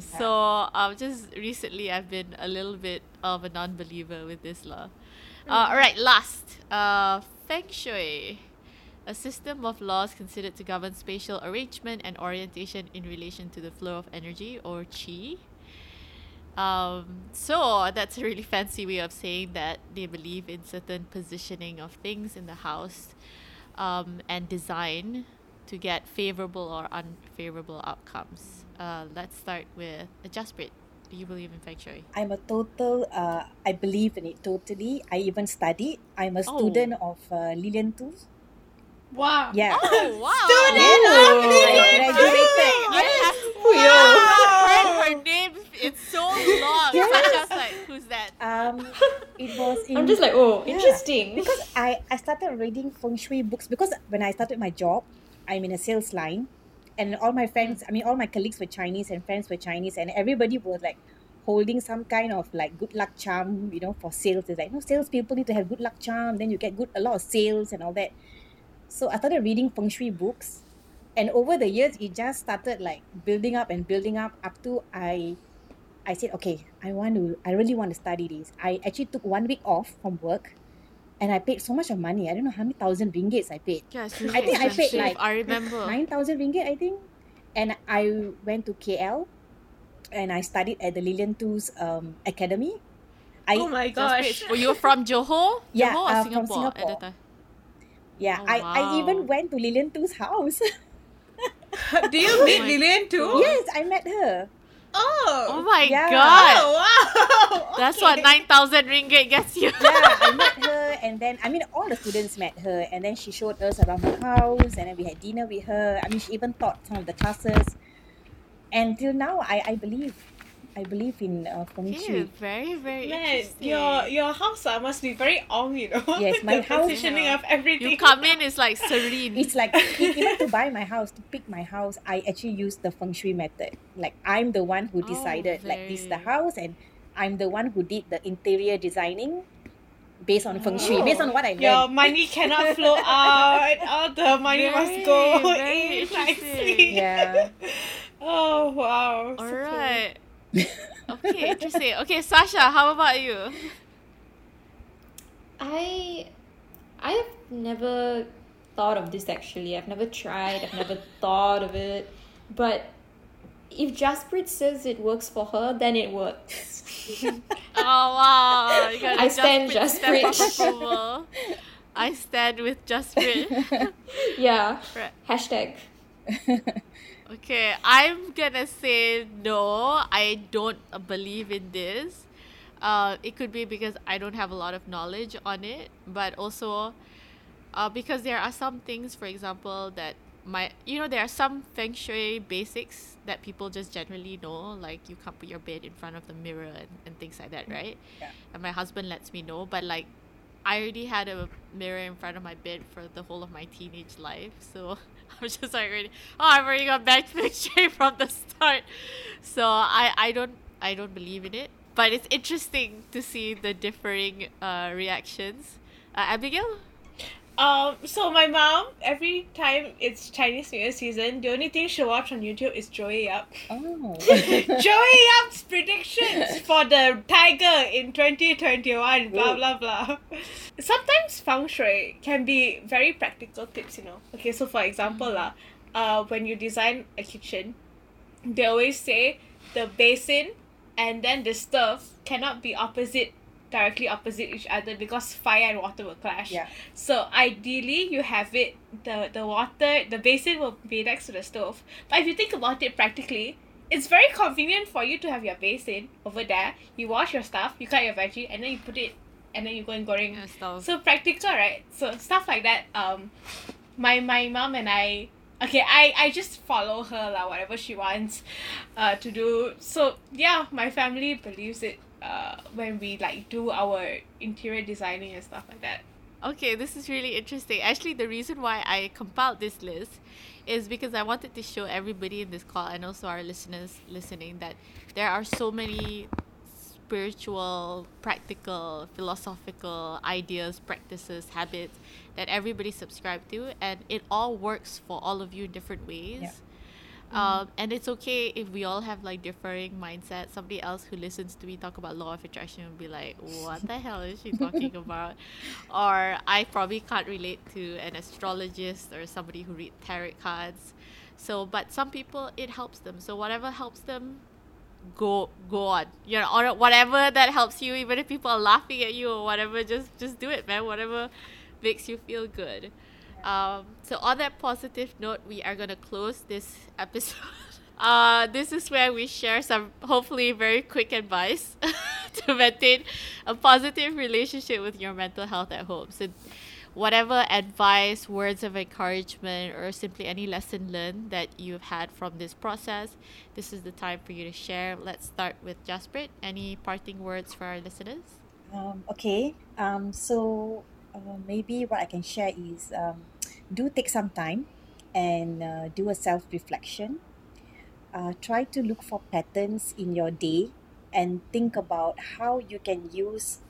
So, um, just recently, I've been a little bit of a non-believer with this law. Uh, all right, last, uh, Feng Shui, a system of laws considered to govern spatial arrangement and orientation in relation to the flow of energy or qi. Um, so that's a really fancy way of saying that they believe in certain positioning of things in the house um, and design to get favorable or unfavorable outcomes. Uh, let's start with a Jasprit. Do you believe in feng shui? I'm a total, uh, I believe in it totally. I even studied. I'm a Oh. student of uh, Lillian Too. Wow. Yeah. Oh, wow. Student Oh, of Lillian I graduated. I have, Yo. I have heard her name. It's so long. Yes. Sasha's like, who's that? Um, it was in I'm just like, oh, Yeah. interesting. because I, I started reading feng shui books because when I started my job, I'm in a sales line, and all my friends, I mean, all my colleagues were Chinese and friends were Chinese, and everybody was like holding some kind of like good luck charm, you know, for sales. It's like, no, salespeople need to have good luck charm, then you get good a lot of sales and all that. So I started reading feng shui books, and over the years, it just started like building up and building up up to I. I said, okay, I want to, I really want to study this. I actually took one week off from work and I paid so much of money. I don't know how many thousand ringgits I paid. Yeah, *laughs* I really think I paid like I remember. 9,000 ringgit, I think. And I went to KL and I studied at the Lillian Too's um, academy. I, Oh my gosh. Jasprit, Were you from Johor? Yeah, Johor or uh, from Singapore, at Singapore. The time? yeah, Oh, I, I even went to Lillian Too's house. *laughs* Do you oh meet my Lillian Too? yes, I met her. Oh. Oh my Yeah. god. Oh, wow. *laughs* That's what 9,000 ringgit gets you. Yeah, I *laughs* met her, and then I mean, all the students met her, and then she showed us around her house, and then we had dinner with her. I mean, she even taught some of the classes. And till now, I, I believe, I believe in uh, feng Okay, shui. very, very Man, interesting. your your house uh, must be very on, you know. Yes, *laughs* my the house- positioning of everything. You come in, it's like serene. It's like even to buy my house, to pick my house, I actually use the feng shui method. Like I'm the one who Oh, decided like this is the house, and I'm the one who did the interior designing based on feng shui, Oh. based on what I know. Your money cannot flow *laughs* out. All the money must go Very, very in nicely. Yeah. *laughs* Oh wow. All so cool. Okay, interesting. Okay, Sasha, how about you? I I have never thought of this actually. I've never tried, I've never *laughs* thought of it. But if Jasprit says it works for her, then it works. *laughs* Oh wow, I stand Jasprit Jasprit. stamp of approval. I stand with Jasprit. *laughs* yeah. Right. Hashtag. Okay, I'm gonna say no. I don't believe in this. Uh, it could be because I don't have a lot of knowledge on it, but also, uh, because there are some things, for example, that my you know there are some feng shui basics that people just generally know, like you can't put your bed in front of the mirror and, and things like that, right? Yeah. And my husband lets me know, but like I already had a mirror in front of my bed for the whole of my teenage life, so *laughs* *laughs* I was just like already, oh, I've already got bad feng shui from the start. So I, I don't I don't believe in it, but it's interesting to see the differing uh, reactions. Uh, Abigail, Um, so my mom, every time it's Chinese New Year season, the only thing she'll watch on YouTube is Joey Yap. oh. *laughs* Joey Yap's predictions for the tiger in 2021, blah Whoa. blah blah. Sometimes feng shui can be very practical tips, you know. Okay, so for example, lah, uh, when you design a kitchen, they always say the basin and then the stove cannot be opposite directly opposite each other because fire and water will clash. Yeah. So ideally you have it the the water the basin will be next to the stove. But if you think about it practically, it's very convenient for you to have your basin over there. You wash your stuff, you cut your veggie, and then you put it and then you go and goreng. yeah, stuff. So practical, right? So stuff like that. Um, my my mom and I okay I I just follow her lah whatever she wants uh to do so yeah my family believes it uh when we like do our interior designing and stuff like that Okay, this is really interesting. Actually, the reason why I compiled this list is because I wanted to show everybody in this call and also our listeners listening that there are so many spiritual, practical, philosophical ideas, practices, habits that everybody subscribe to, and it all works for all of you in different ways. Yeah. Um, and it's okay if we all have like differing mindsets. Somebody else who listens to me talk about law of attraction will be like, "What the hell is she talking *laughs* about?" Or I probably can't relate to an astrologist or somebody who read tarot cards. So, but some people it helps them. So whatever helps them, go go on. You know, or whatever that helps you. Even if people are laughing at you or whatever, just just do it, man. Whatever makes you feel good. Um, so on that positive note, we are gonna close this episode. *laughs* Uh, this is where we share some hopefully very quick advice *laughs* to maintain a positive relationship with your mental health at home. So, whatever advice, words of encouragement, or simply any lesson learned that you've had from this process, this is the time for you to share. Let's start with Jasprit. Any parting words for our listeners? Um, okay. Um, so uh, maybe what I can share is um, *tsk* do take some time and uh, do a self reflection. Uh, try to look for patterns in your day and think about how you can use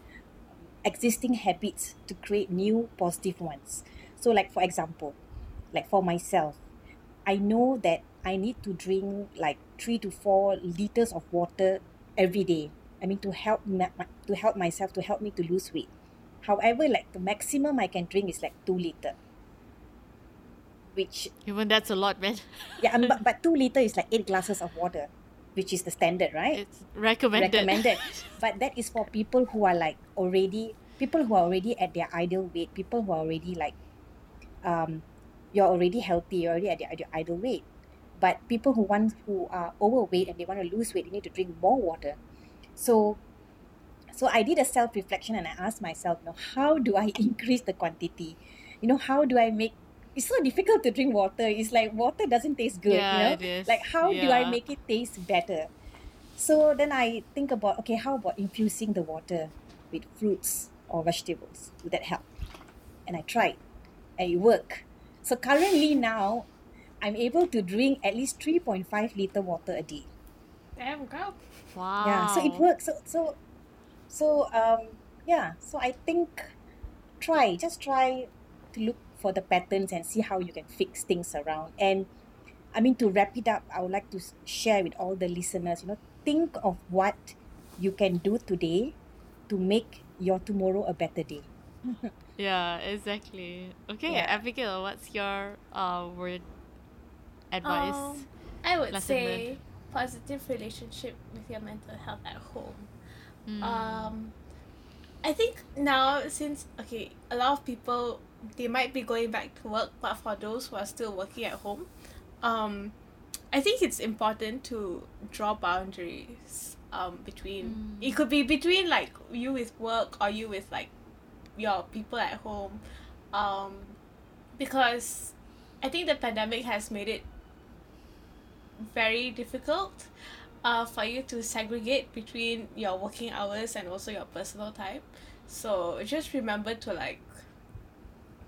existing habits to create new positive ones. So, like for example, like for myself, I know that I need to drink like three to four liters of water every day. I mean to help ma- to help myself to help me to lose weight. However, like the maximum I can drink is like two liter. Which Even that's a lot, man. *laughs* yeah, um, but, but two liter is like eight glasses of water, which is the standard, right? It's recommended. recommended. *laughs* but that is for people who are like already people who are already at their ideal weight, people who are already like um you're already healthy, you're already at your, at your ideal weight. But people who want who are overweight and they want to lose weight, they need to drink more water. So so I did a self reflection and I asked myself, you know, how do I *laughs* increase the quantity? You know, how do I make it's so difficult to drink water. It's like water doesn't taste good, Yeah, you know? it is. Like how do I make it taste better? So then I think about okay, how about infusing the water with fruits or vegetables? Would that help? And I tried, and it worked. So currently now, I'm able to drink at least three point five liter water a day. damn girl Wow. Yeah, so it works. So so so um yeah. So I think try just try to look for the patterns and see how you can fix things around. And I mean to wrap it up, I would like to share with all the listeners. You know, think of what you can do today to make your tomorrow a better day. *laughs* Yeah, exactly. Okay, Yeah. Abigail, what's your uh word advice? Um, I would lesson say positive relationship with your mental health at home. Mm. Um, I think now since okay, a lot of people they might be going back to work, but for those who are still working at home, um, I think it's important to draw boundaries. Um, between it could be between like you with work or you with like your people at home, um, because I think the pandemic has made it very difficult uh, for you to segregate between your working hours and also your personal time. So just remember to like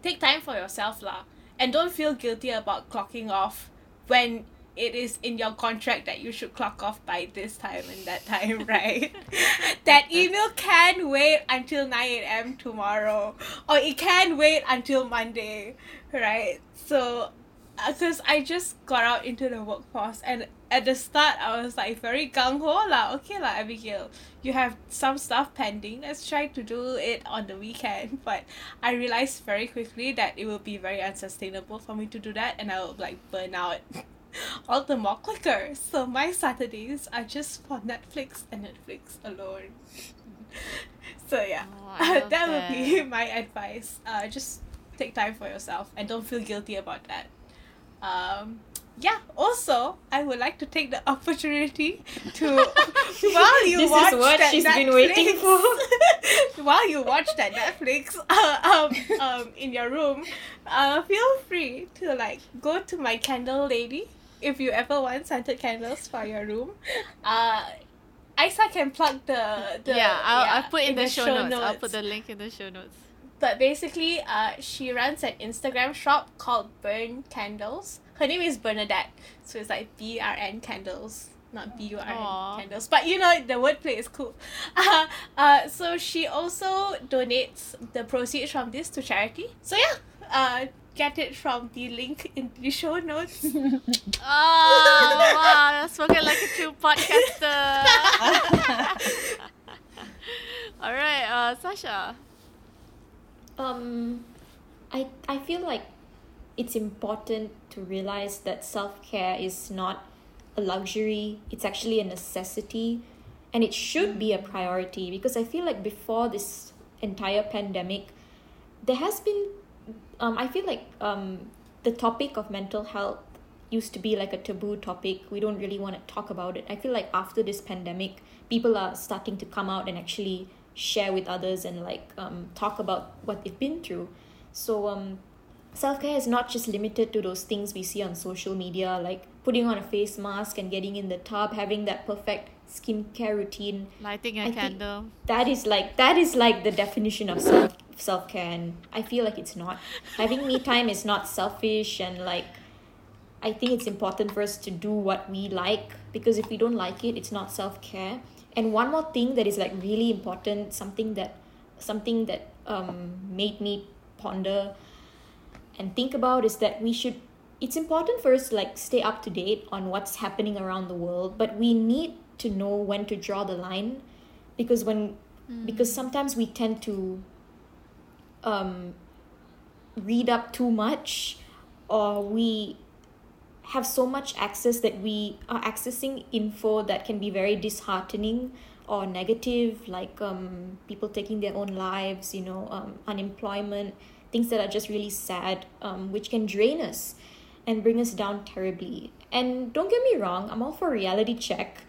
take time for yourself lah and don't feel guilty about clocking off when it is in your contract that you should clock off by this time and that time, *laughs* right? *laughs* that email can wait until 9 a.m. tomorrow or it can wait until Monday, right? So because I just got out into the workforce and at the start I was like very gung ho lah. Okay lah, Abigail, you have some stuff pending. Let's try to do it on the weekend. *laughs* But I realized very quickly that it will be very unsustainable for me to do that, and I will like burn out *laughs* all the more quicker. So my Saturdays are just for Netflix and Netflix alone. *laughs* so yeah, Oh, love that would be my advice. Uh, just take time for yourself and don't feel guilty about that. Um, yeah, also I would like to take the opportunity to *laughs* while you This is watch what that she's Netflix, been waiting for. *laughs* while you watch that Netflix *laughs* uh, um, um, in your room, uh, feel free to like go to my candle lady if you ever want scented candles for your room. Uh, Isa can plug the, the yeah, I'll, I'll put in, the, show, notes. I'll put the link in the show notes. But basically, uh, she runs an Instagram shop called Burn Candles. Her name is Bernadette, so it's like B R N Candles, not B U R N Candles. But you know, the wordplay is cool. *laughs* Uh, uh, so she also donates the proceeds from this to charity. So yeah, uh, get it from the link in the *laughs* show notes. *laughs* Oh, wow, spoken like a true podcaster. All right, uh, Sasha. Um, I I feel like it's important to realize that self care is not a luxury. It's actually a necessity, and it should be a priority because I feel like before this entire pandemic, there has been, um, I feel like um, the topic of mental health used to be like a taboo topic. We don't really want to talk about it. I feel like after this pandemic, people are starting to come out and actually share with others and like um, talk about what they've been through. So um, self care is not just limited to those things we see on social media, like putting on a face mask and getting in the tub, having that perfect skincare routine. Lighting a I candle. That is like that is like the definition of self self care, and I feel like it's not. Having me time is not selfish, and like I think it's important for us to do what we like because if we don't like it, it's not self care. And one more thing that is like really important, something that something that um made me ponder and think about is that we should it's important for us to like stay up to date on what's happening around the world, but we need to know when to draw the line because when because sometimes we tend to um read up too much or we have so much access that we are accessing info that can be very disheartening or negative like um, people taking their own lives you know um, unemployment things that are just really sad um, which can drain us and bring us down terribly. And don't get me wrong i'm all for reality check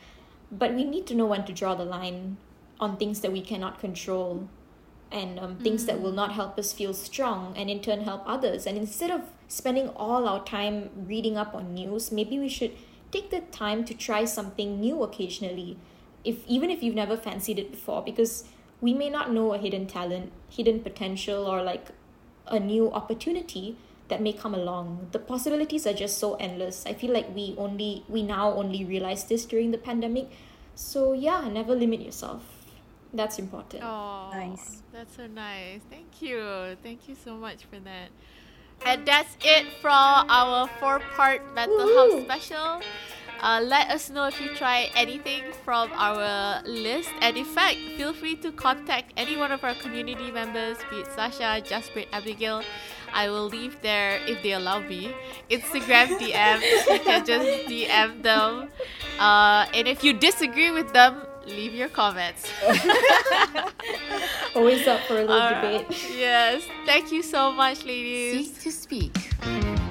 but we need to know when to draw the line on things that we cannot control and um, things that will not help us feel strong and in turn help others. And instead of spending all our time reading up on news maybe we should take the time to try something new occasionally if even if you've never fancied it before because we may not know a hidden talent hidden potential or like a new opportunity that may come along the possibilities are just so endless i feel like we only we now only realize this during the pandemic so yeah never limit yourself that's important Oh, Nice. That's so nice. Thank you. Thank you so much for that. And that's it from our four-part mental health special. Uh, let us know if you try anything from our list, and in fact, feel free to contact any one of our community members, be it Sasha, Jasper, Abigail. I will leave their, if they allow me, Instagram DMs. You can just DM them. Uh, and if you disagree with them, leave your comments. *laughs* always up for a little Alright. debate Yes. Thank you so much, ladies. Seek to speak.